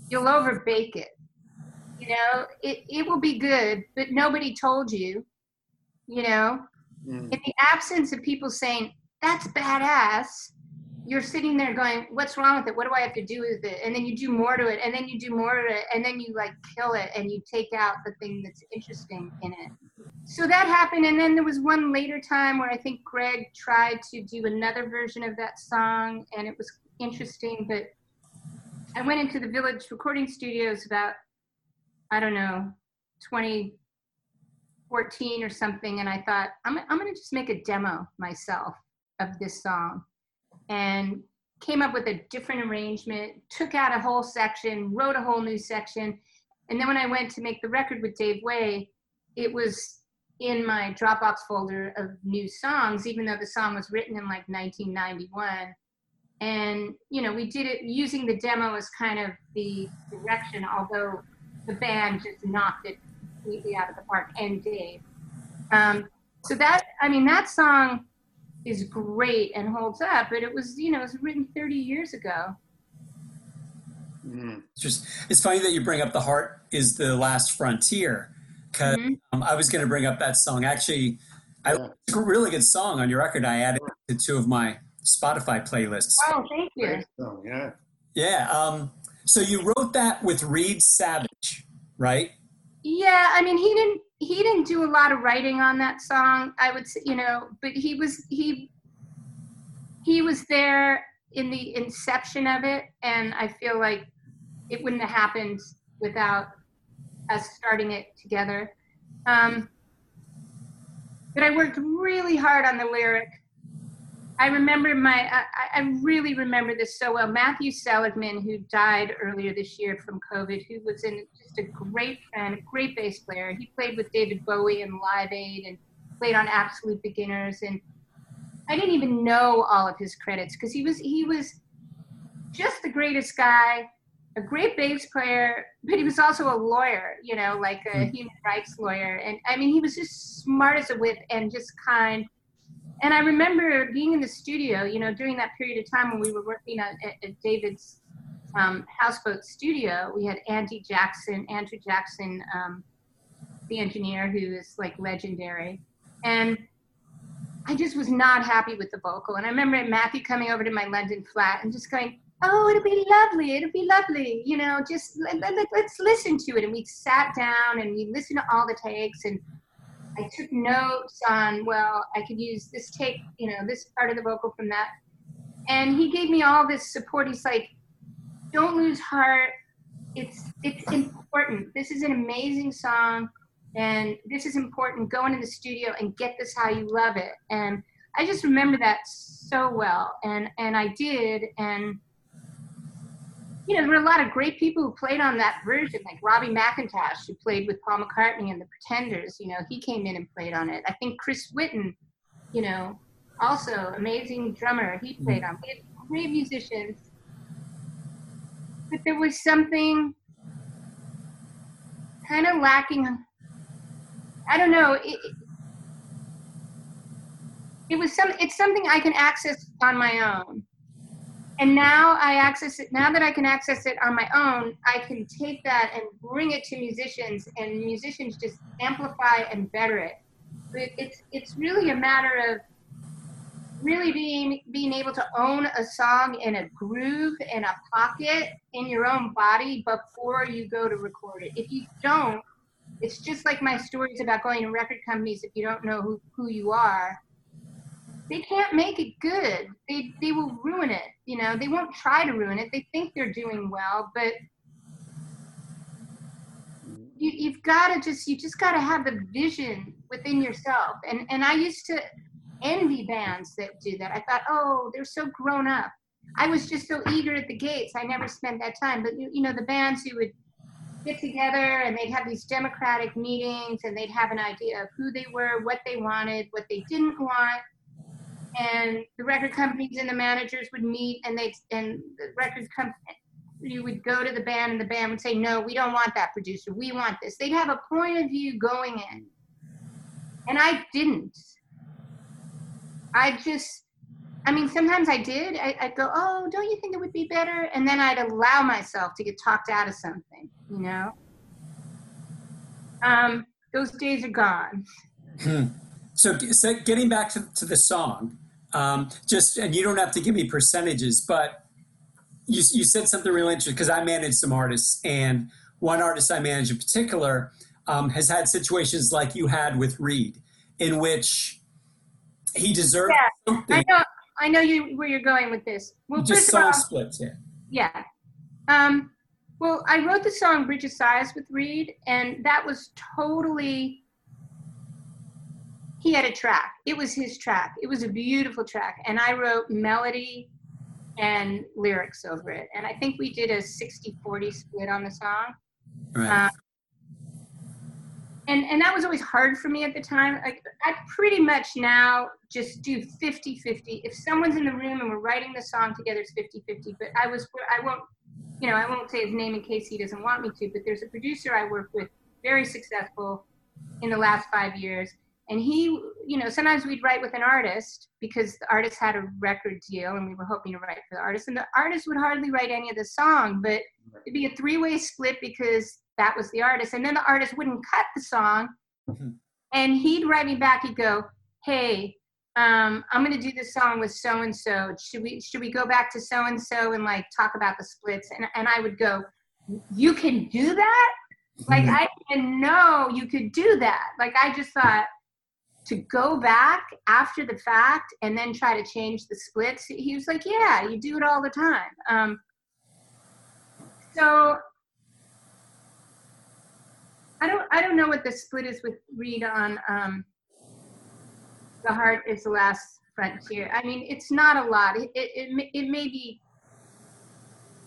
you'll over bake it. You know, it, it will be good, but nobody told you. You know, Mm. in the absence of people saying, that's badass, you're sitting there going, what's wrong with it? What do I have to do with it? And then you do more to it, and then you do more to it, and then you like kill it and you take out the thing that's interesting in it. So that happened, and then there was one later time where I think Greg tried to do another version of that song, and it was interesting, but I went into the Village recording studios about, I don't know, 2014 or something, and I thought, I'm, I'm going to just make a demo myself of this song. And came up with a different arrangement, took out a whole section, wrote a whole new section. And then when I went to make the record with Dave Way, it was in my Dropbox folder of new songs, even though the song was written in like 1991 and you know we did it using the demo as kind of the direction although the band just knocked it completely out of the park and dave um, so that i mean that song is great and holds up but it was you know it was written 30 years ago Mm. It's just it's funny that you bring up the heart is the last frontier because Mhm. um, I was going to bring up that song. Actually, I, it's a really good song on your record. I added it to two of my Spotify playlists. oh thank you Great song, yeah. Yeah. Um, so you wrote that with Reed Savage, right? Yeah, I mean, he didn't he didn't do a lot of writing on that song. I would say, you know, but he was he he was there in the inception of it, and I feel like it wouldn't have happened without us starting it together. Um, but I worked really hard on the lyric. I remember my, I, I really remember this so well. Matthew Seligman, who died earlier this year from COVID, who was in just a great friend, a great bass player. He played with David Bowie and Live Aid and played on Absolute Beginners. And I didn't even know all of his credits because he was, he was just the greatest guy, a great bass player, but he was also a lawyer, you know, like a hmm. human rights lawyer. And I mean, he was just smart as a whip and just kind and I remember being in the studio, you know, during that period of time when we were working at, at, David's um, houseboat studio. We had Andy Jackson, Andrew Jackson, um, the engineer, who is like legendary, and I just was not happy with the vocal. And I remember Matthew coming over to my London flat and just going, "Oh, it'll be lovely. It'll be lovely. You know, just let, let, let's listen to it." And we sat down and we listened to all the takes and I took notes on, well, I could use this take, you know, this part of the vocal from that. And he gave me all this support. He's like, don't lose heart. It's it's important. This is an amazing song and this is important. Go into the studio and get this how you love it. And I just remember that so well. And and I did and you know, there were a lot of great people who played on that version, like Robbie McIntosh, who played with Paul McCartney and the Pretenders. You know, he came in and played on it. I think Chris Whitten, you know, also amazing drummer. He mm-hmm. played on. We had great musicians, but there was something kind of lacking. I don't know. It, it was some. It's something I can access on my own and now I access it. Now that I can access it on my own, I can take that and bring it to musicians, and musicians just amplify and better it. But it's it's really a matter of really being being able to own a song in a groove in a pocket in your own body before you go to record it. If you don't, it's just like my stories about going to record companies. If you don't know who, who you are, they can't make it good. They they will ruin it. You know, they won't try to ruin it. They think they're doing well, but you, you've got to just you just got to have the vision within yourself. And and I used to envy bands that do that. I thought, oh, they're so grown up. I was just so eager at the gates. I never spent that time. But you, you know, the bands who would get together and they'd have these democratic meetings and they'd have an idea of who they were, what they wanted, what they didn't want and the record companies and the managers would meet and they and the record company you would go to the band and the band would say no we don't want that producer. We want this. They'd have a point of view going in. And i didn't. I just i mean sometimes i did. I, i'd go oh don't you think it would be better? And then i'd allow myself to get talked out of something you know? Um, those days are gone. Hmm. So, so getting back to, to the song, um, just and you don't have to give me percentages, but you, you said something really interesting because I manage some artists, and one artist I manage in particular um, has had situations like you had with Reed, in which he deserved Yeah, something. I know, I know you where you're going with this. Well, just of all, song splits, yeah. yeah. Um, well, I wrote the song "Bridge of Sighs" with Reed, and that was totally. He had a track. It was his track. It was a beautiful track, and I wrote melody and lyrics over it. And I think we did a 60-40 split on the song. Right. Uh, and and that was always hard for me at the time like i pretty much now just do 50 50 if someone's in the room and we're writing the song together it's 50 50 but i was i won't you know i won't say his name in case he doesn't want me to but there's a producer i work with very successful in the last five years and he you know sometimes we'd write with an artist because the artist had a record deal and we were hoping to write for the artist. And the artist would hardly write any of the song but it'd be a three-way split because that was the artist. And then the artist wouldn't cut the song. Mhm. and he'd write me back. He'd go hey um, i'm going to do this song with so and so should we should we go back to so and so and like talk about the splits? And, and i would go you can do that? Like Mhm. I didn't know you could do that. Like I just thought to go back after the fact and then try to change the splits. He was like, "Yeah, you do it all the time." Um, so I don't I don't know what the split is with Reed on um, the heart is the last frontier. I mean, it's not a lot. It it, it, it may be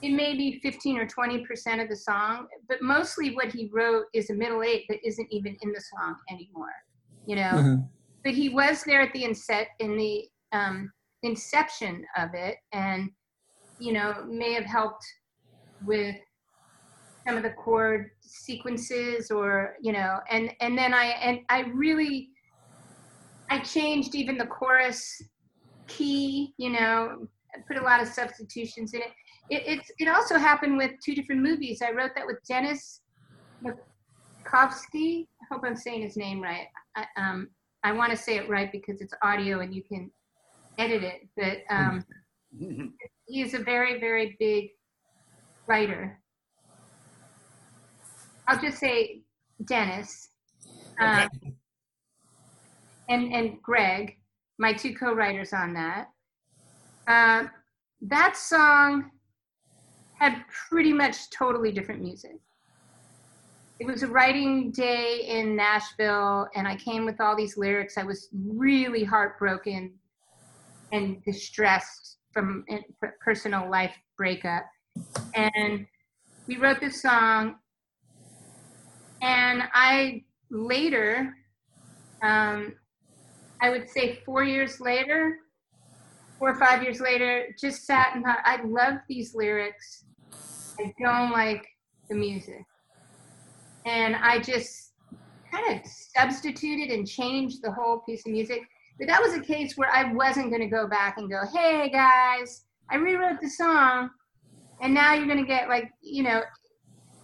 it may be 15 or 20 percent of the song, but mostly what he wrote is a middle eight that isn't even in the song anymore. You know, Mhm. but he was there at the inset in the um, inception of it, and you know may have helped with some of the chord sequences, or you know, and and then I and I really I changed even the chorus key. You know, I put a lot of substitutions in it. It it's, it also happened with two different movies. I wrote that with Dennis Matkosky. I hope I'm saying his name right. I, um, I want to say it right because it's audio and you can edit it. But um, he is a very, very big writer. I'll just say Dennis um, and and Greg, my two co-writers on that. Um, that song had pretty much totally different music it was a writing day in Nashville, and I came with all these lyrics. I was really heartbroken and distressed from a personal life breakup. And we wrote this song, and I later, um, I would say four years later, four or five years later, just sat and thought, I love these lyrics. I don't like the music and I just kind of substituted and changed the whole piece of music. But that was a case where I wasn't going to go back and go, "Hey guys, I rewrote the song, and now you're going to get like, you know."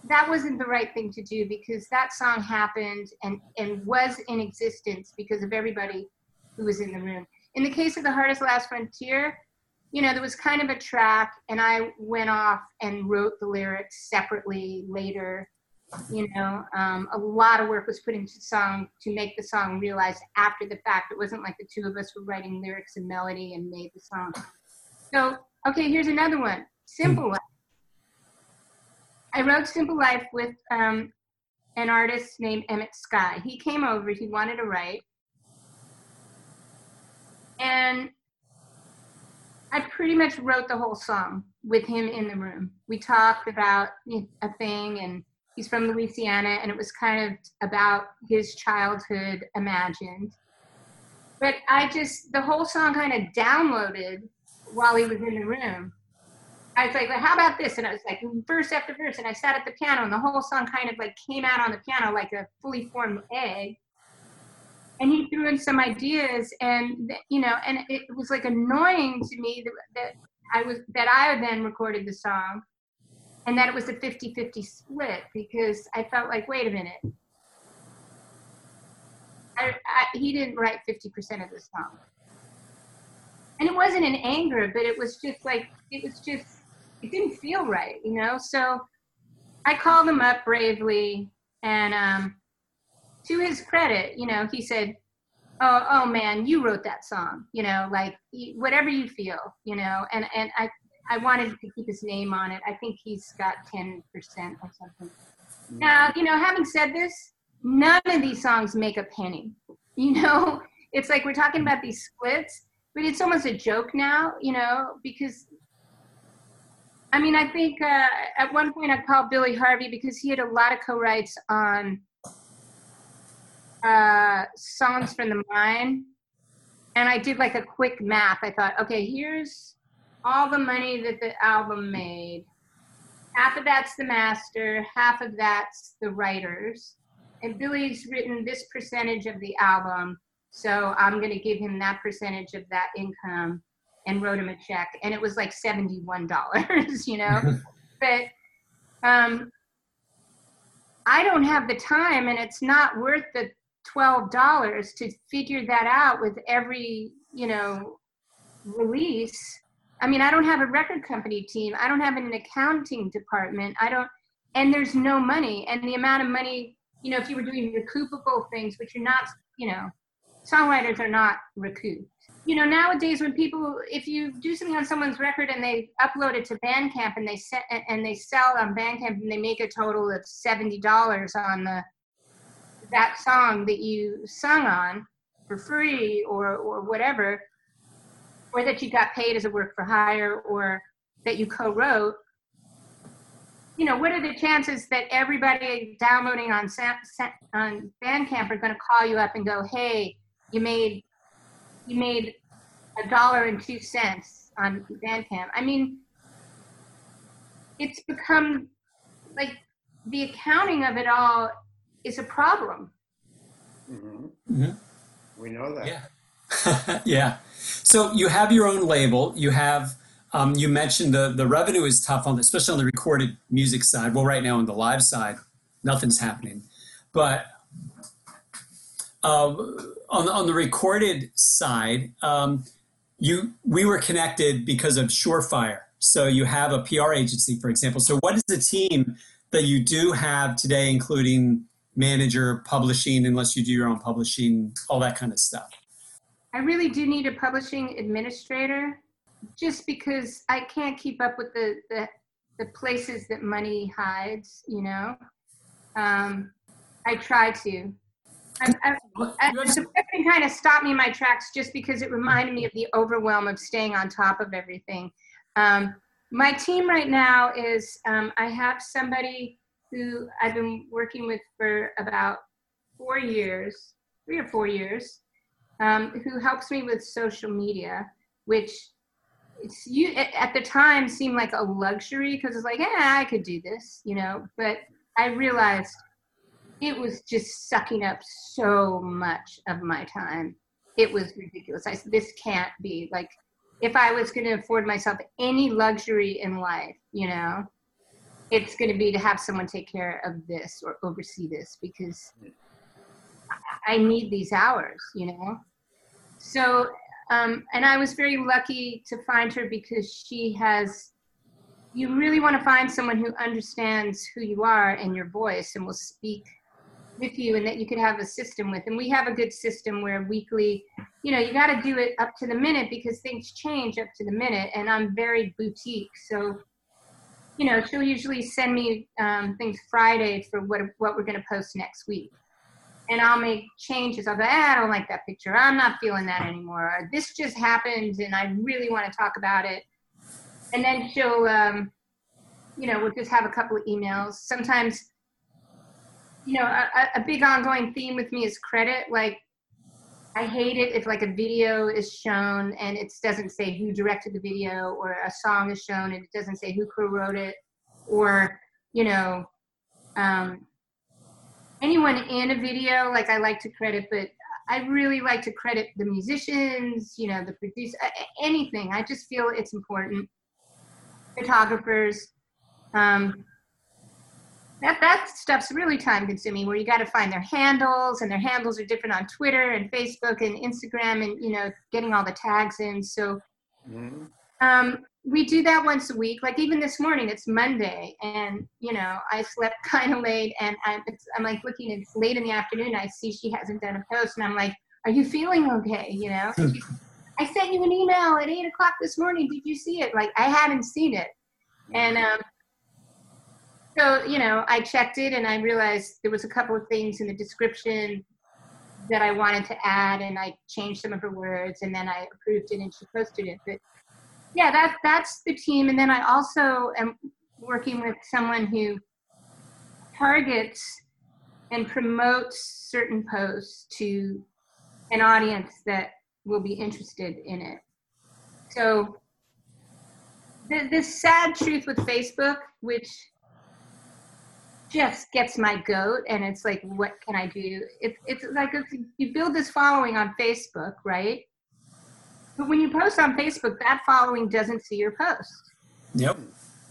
That wasn't the right thing to do because that song happened and and was in existence because of everybody who was in the room. In the case of the hardest last frontier, you know, there was kind of a track, and I went off and wrote the lyrics separately later you know um, a lot of work was put into song to make the song realized after the fact. It wasn't like the two of us were writing lyrics and melody and made the song. So okay here's another one. Simple life. I wrote simple life with um, an artist named emmett sky he came over he wanted to write. And i pretty much wrote the whole song with him in the room. We talked about a thing and he's from Louisiana, and it was kind of about his childhood imagined. But I just, the whole song kind of downloaded while he was in the room. I was like, well, how about this? And I was like, verse after verse. And I sat at the piano, and the whole song kind of like came out on the piano like a fully formed egg. And he threw in some ideas, and you know, and it was like annoying to me that, that I was that I then recorded the song and that it was a 50-50 split because I felt like, wait a minute. I, I, he didn't write 50% of the song. And it wasn't in anger, but it was just like, it was just, it didn't feel right, you know? So I called him up bravely, and um, to his credit, you know, he said, oh, oh man, you wrote that song, you know, like whatever you feel, you know, and, and I, I wanted to keep his name on it. I think he's got 10% or something. Now, you know, having said this, none of these songs make a penny. You know, it's like we're talking about these splits, but it's almost a joke now, you know, because I mean, I think uh, at one point I called Billy Harvey because he had a lot of co-writes on uh, songs from the mine, and I did like a quick math. I thought, okay, here's all the money that the album made. Half of that's the master, half of that's the writers. And Billy's written this percentage of the album, so I'm going to give him that percentage of that income and wrote him a check. And it was like $71, you know? but um, I don't have the time, and it's not worth the $12 to figure that out with every, you know, release I mean, I don't have a record company team. I don't have an accounting department. I don't, and there's no money and the amount of money you know if you were doing recoupable things which you're not you know songwriters are not recouped you know nowadays when people if you do something on someone's record and they upload it to bandcamp and they set and they sell on bandcamp and they make a total of $70 on the that song that you sung on for free or or whatever or that you got paid as a work for hire or that you co-wrote you know what are the chances that everybody downloading on Sa- Sa- on bandcamp are going to call you up and go hey you made you made a dollar and two cents on bandcamp i mean it's become like the accounting of it all is a problem Mhm. Mhm. We know that. Yeah. yeah. So you have your own label. You have, um, you mentioned the, the revenue is tough on, especially on the recorded music side. Well, right now on the live side, nothing's happening. But um, on, on the recorded side, um, you we were connected because of Shore Fire. So you have a PR agency, for example. So what is the team that you do have today, including manager, publishing, unless you do your own publishing, all that kind of stuff? I really do need a publishing administrator just because I can't keep up with the, the, the places that money hides, you know? Um, I try to. I, I, I, the question kind of stopped me in my tracks just because it reminded me of the overwhelm of staying on top of everything. Um, my team right now is um, I have somebody who I've been working with for about four years, three or four years, um, who helps me with social media, which it's you at the time seemed like a luxury because it's like, yeah, I could do this, you know. But I realized it was just sucking up so much of my time. It was ridiculous. I said, this can't be like if I was going to afford myself any luxury in life, you know, it's going to be to have someone take care of this or oversee this because I need these hours, you know. So, um, and I was very lucky to find her because she has. You really want to find someone who understands who you are and your voice and will speak with you and that you could have a system with. And we have a good system where weekly, you know, you got to do it up to the minute because things change up to the minute. And I'm very boutique. So, you know, she'll usually send me um, things Friday for what, what we're going to post next week. And I'll make changes. I'll go, ah, I don't like that picture. I'm not feeling that anymore. Or, this just happened and I really want to talk about it. And then she'll, um, you know, we'll just have a couple of emails. Sometimes you know, a, a big ongoing theme with me is credit. Like, I hate it if like a video is shown and it doesn't say who directed the video, or a song is shown and it doesn't say who co-wrote it, or you know, um, anyone in a video. Like, I like to credit, but I really like to credit the musicians, you know, the producer, anything. I just feel it's important. Photographers. Um, that that stuff's really time consuming where you got to find their handles and their handles are different on twitter and facebook and instagram and you know getting all the tags in so Mhm. um, we do that once a week. Like even this morning it's monday and you know i slept kind of late and I'm, it's, I'm like looking it's late in the afternoon i see she hasn't done a post and i'm like are you feeling okay? You know? She- i sent you an email at 8 o'clock this morning. Did you see it? Like i hadn't seen it. And um, so, you know, I checked it and I realized there was a couple of things in the description that I wanted to add and I changed some of her words and then I approved it and she posted it. But yeah, that that's the team. And then I also am working with someone who targets and promotes certain posts to an audience that will be interested in it. So the, the sad truth with Facebook, which just gets my goat and it's like what can i do it's it's like you build this following on facebook right but when you post on facebook that following doesn't see your post Yep.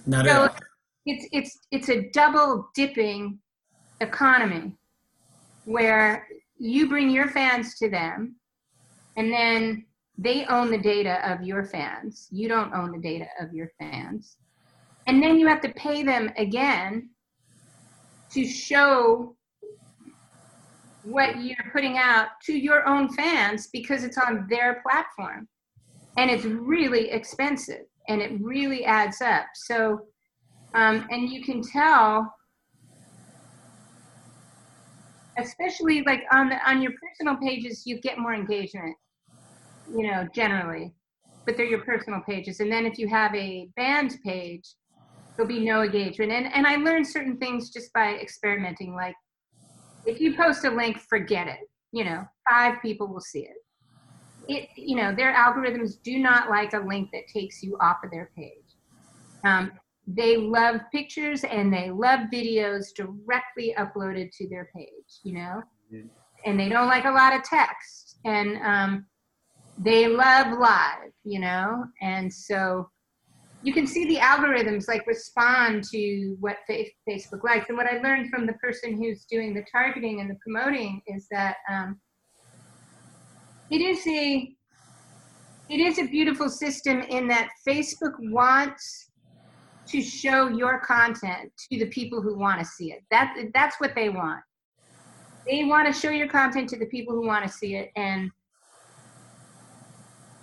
Not so at all. it's it's it's a double dipping economy where you bring your fans to them and then they own the data of your fans you don't own the data of your fans and then you have to pay them again to show what you're putting out to your own fans because it's on their platform and it's really expensive and it really adds up. So um, and you can tell especially like on the on your personal pages you get more engagement you know generally but they're your personal pages. And then if you have a band page there'll be no engagement. And and i learned certain things just by experimenting like if you post a link forget it. You know five people will see it it you know their algorithms do not like a link that takes you off of their page. Um, they love pictures and they love videos directly uploaded to their page you know? And they don't like a lot of text. And um, they love live you know? And so you can see the algorithms like respond to what fa- facebook likes. And what i learned from the person who's doing the targeting and the promoting is that um, it is a it is a beautiful system in that facebook wants to show your content to the people who want to see it. That that's what they want. They want to show your content to the people who want to see it and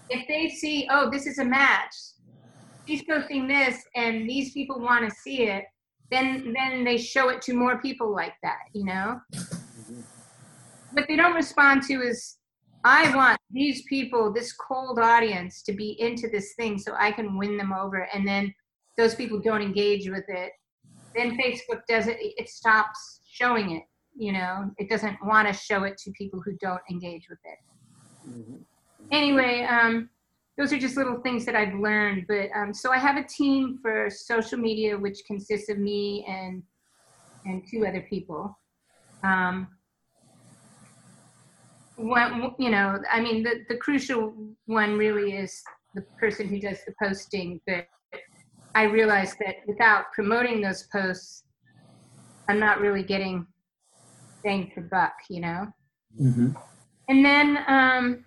if they see oh this is a match she's posting this and these people want to see it then then they show it to more people like that you know? Mm-hmm. What they don't respond to is I want these people, this cold audience, to be into this thing so I can win them over. And then those people don't engage with it. Then Facebook doesn't, it stops showing it. You know, it doesn't want to show it to people who don't engage with it. Anyway, um, those are just little things that I've learned. But um, so I have a team for social media, which consists of me and and two other people. Um, one, you know, I mean, the, the crucial one really is the person who does the posting. But I realized that without promoting those posts, I'm not really getting bang for buck, you know? Mm-hmm. And then um,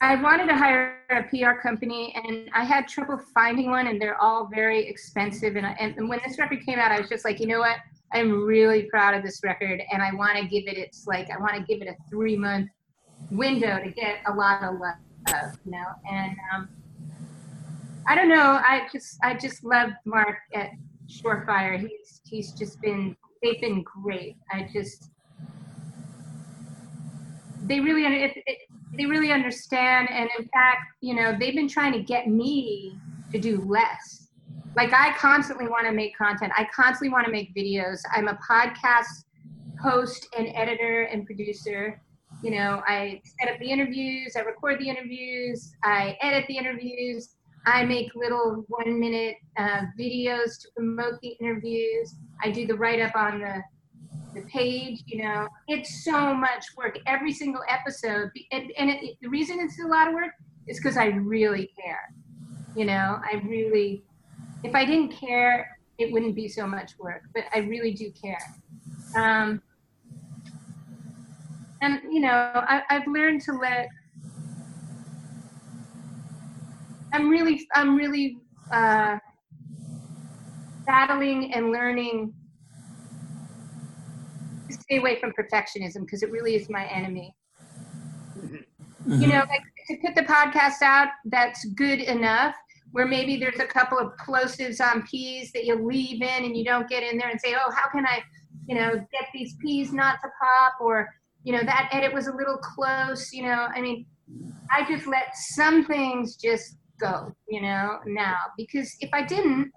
I wanted to hire a PR company, and I had trouble finding one, and they're all very expensive. And, I, and when this record came out, I was just like, you know what? I'm really proud of this record, and I want to give it its like I want to give it a three month window to get a lot of love, you know. And um, I don't know. I just I just love Mark at Shore Fire. He's he's just been they've been great. I just they really it, it, they really understand, and in fact, you know, they've been trying to get me to do less like I constantly want to make content. I constantly want to make videos. I'm a podcast host and editor and producer. You know, I set up the interviews, I record the interviews, I edit the interviews, I make little one minute uh, videos to promote the interviews. I do the write up on the the page. You know, it's so much work every single episode, and, and it, the reason it's a lot of work is because I really care. You know, I really if I didn't care, it wouldn't be so much work, but I really do care. Um, and you know, I, I've learned to let. I'm really, I'm really uh, battling and learning to stay away from perfectionism because it really is my enemy. You know, like to put the podcast out, that's good enough where maybe there's a couple of plosives on peas that you leave in and you don't get in there and say, oh, how can I, you know, get these peas not to pop? Or, you know, that edit was a little close, you know. I mean, I just let some things just go, you know, now. Because if I didn't,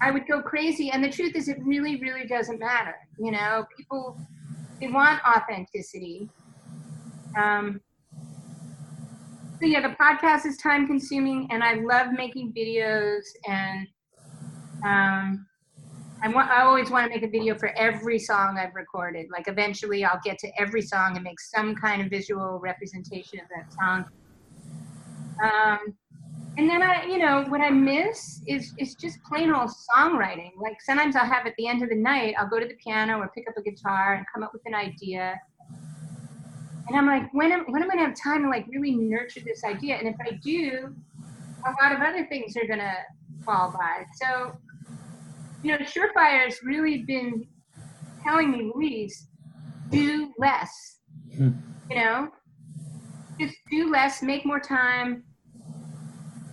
I would go crazy. And the truth is, it really, really doesn't matter. You know, people, they want authenticity. Um, so yeah, the podcast is time consuming, and I love making videos. And um, I want, I always want to make a video for every song I've recorded. Like eventually, I'll get to every song and make some kind of visual representation of that song. Um, and then I, you know, what I miss is is just plain old songwriting. Like sometimes I'll have at the end of the night, I'll go to the piano or pick up a guitar and come up with an idea and I'm like, when am, when am I gonna have time to like really nurture this idea? And if I do, a lot of other things are gonna fall by. So you know, Shore Fire's really been telling me, Louise, do less. Hmm. You know, just do less, make more time.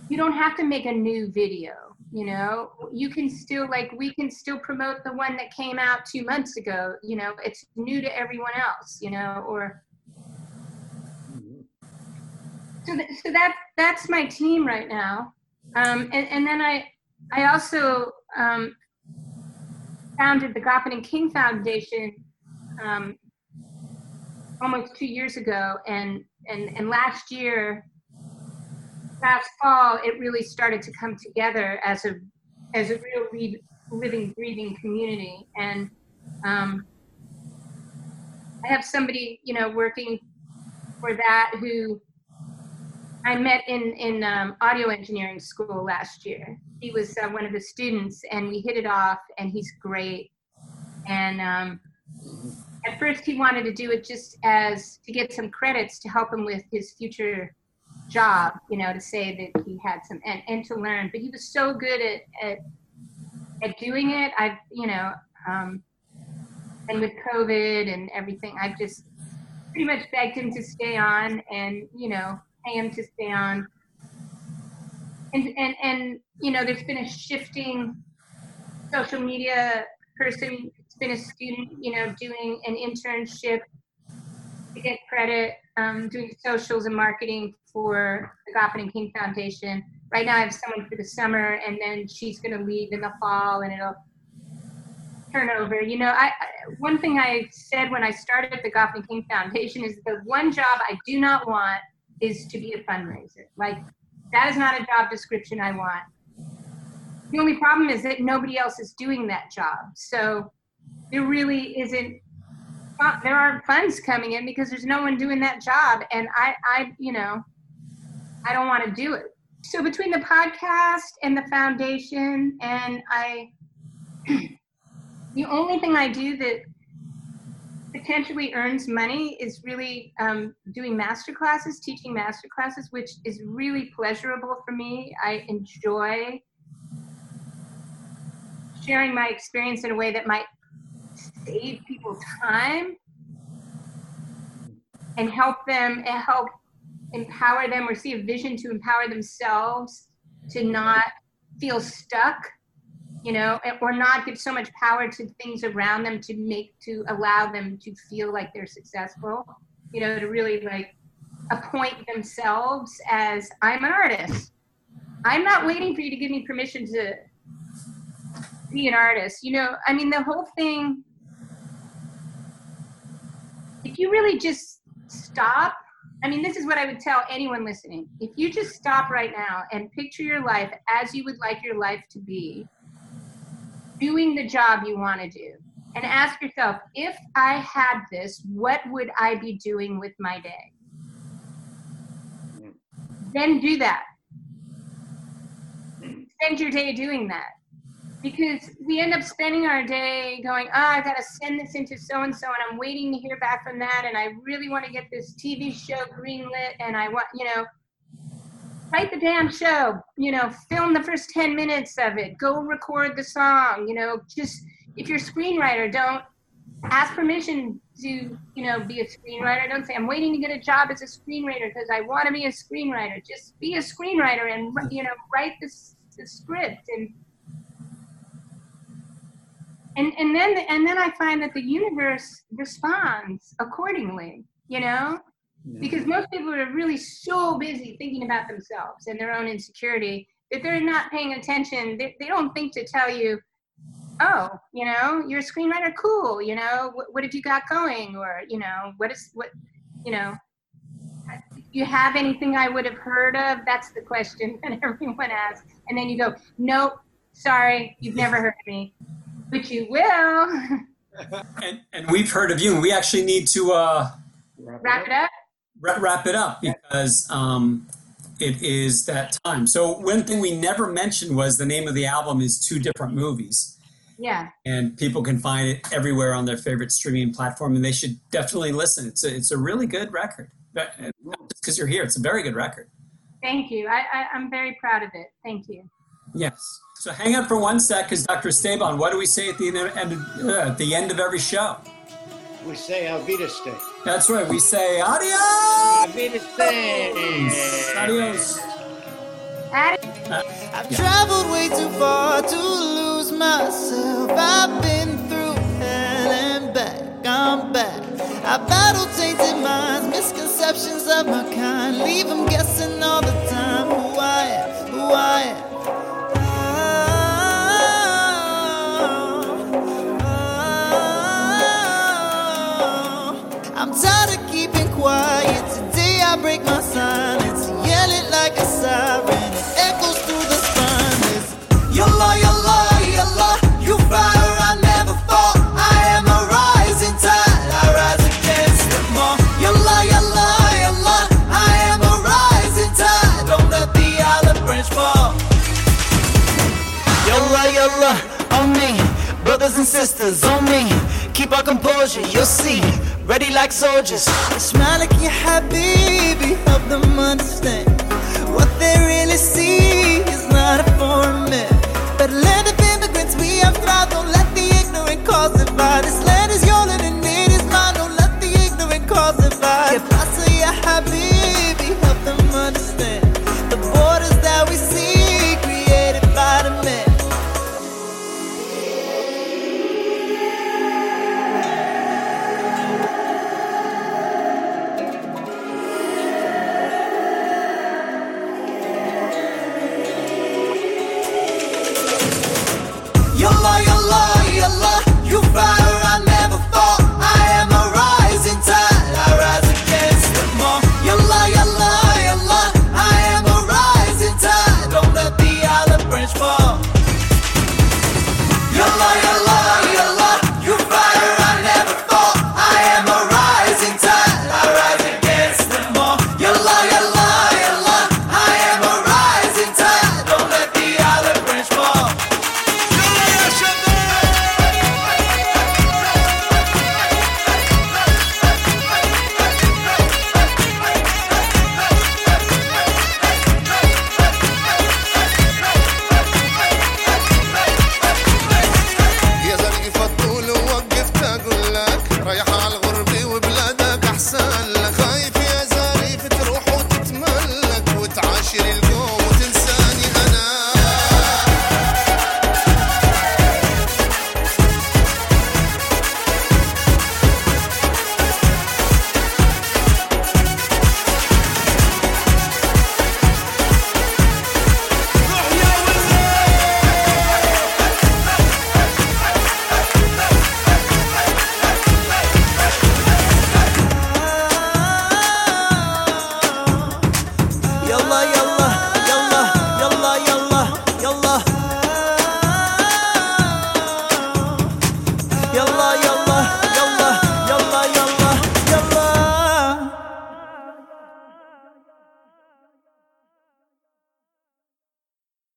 You don't have to make a new video. You know, you can still like we can still promote the one that came out two months ago. You know, it's new to everyone else. You know, or so, th- so that that's my team right now. Um, and, and then I I also um, founded the Goffin and King Foundation um, almost two years ago, and and and last year, last fall, it really started to come together as a as a real re- living, breathing community. And um, I have somebody, you know, working for that who I met in in um, audio engineering school last year. He was uh, one of the students, and we hit it off. And he's great. And um, at first, he wanted to do it just as to get some credits to help him with his future job. You know, to say that he had some and, and to learn. But he was so good at at, at doing it. I've you know, um, and with COVID and everything, I've just pretty much begged him to stay on, and you know pay him to stay on. And, and, and, you know, there's been a shifting social media person, it's been a student, you know, doing an internship to get credit, um, doing socials and marketing for the Goffin and King Foundation. Right now, I have someone for the summer, and then she's going to leave in the fall, and it'll turn over. You know, I, I one thing I said when I started the Goffin and King Foundation is the one job I do not want is to be a fundraiser. Like, that is not a job description I want. The only problem is that nobody else is doing that job. So there really isn't, there aren't funds coming in because there's no one doing that job. And I, I, you know, I don't want to do it. So between the podcast and the foundation, and I, the only thing I do that potentially earns money is really um, doing master classes, teaching master classes, which is really pleasurable for me. I enjoy sharing my experience in a way that might save people time and help them and help empower them or see a vision to empower themselves to not feel stuck you know, or not give so much power to things around them to make to allow them to feel like they're successful. You know, to really like appoint themselves as I'm an artist. I'm not waiting for you to give me permission to be an artist. You know, I mean, the whole thing. If you really just stop I mean, this is what I would tell anyone listening. If you just stop right now and picture your life as you would like your life to be, doing the job you want to do and ask yourself if I had this, what would I be doing with my day? Then do that. Spend your day doing that. Because we end up spending our day going, oh, I got to send this into so and so, and I'm waiting to hear back from that, and I really want to get this TV show greenlit, and I want, you know, write the damn show you know film the first 10 minutes of it. Go record the song you know just if you're a screenwriter don't ask permission to you know be a screenwriter. Don't say i'm waiting to get a job as a screenwriter because i want to be a screenwriter just be a screenwriter and you know write the script and and and then and then i find that the universe responds accordingly you know because most people are really so busy thinking about themselves and their own insecurity that they're not paying attention. They, they don't think to tell you, oh, you know, you're a screenwriter, cool. You know, what, what have you got going? Or, you know, what is, what, you know, you have anything I would have heard of? That's the question that everyone asks. And then you go, nope, sorry, you've never heard of me, but you will. and, and we've heard of you, and we actually need to uh, Wrap it up. Wrap it up because um, it is that time. So one thing we never mentioned was the name of the album is Two Different Movies. Yeah. And people can find it everywhere on their favorite streaming platform, and they should definitely listen. It's a, it's a really good record. Because you're here, it's a very good record. Thank you. I, I, I'm very proud of it. Thank you. Yes. So hang on for one sec, because Dr. Esteban, what do we say at the end of, uh, at the end of every show? We say Alvita Stay. That's right. We say adios. Alvita Stay. Adios. Addie, I've traveled way too far to lose myself. I've been through hell and back. I'm back. I battle tainted minds, misconceptions of my kind. Leave them guessing all the time who I am, who I am. Tired of keeping quiet. Today I break my silence, yell it like a siren. It echoes through the spine. Listen. Yalla, yalla, yalla, you fire, I never fall. I am a rising tide, I rise against them all. Yalla, yalla, yalla, I am a rising tide. Don't let the olive branch fall. Yalla, yalla, on me. Brothers and sisters, on me. Keep our composure, you'll see. Ready like soldiers. Smile like you're happy, help them understand. What they really see is not a foreign man. But land of immigrants,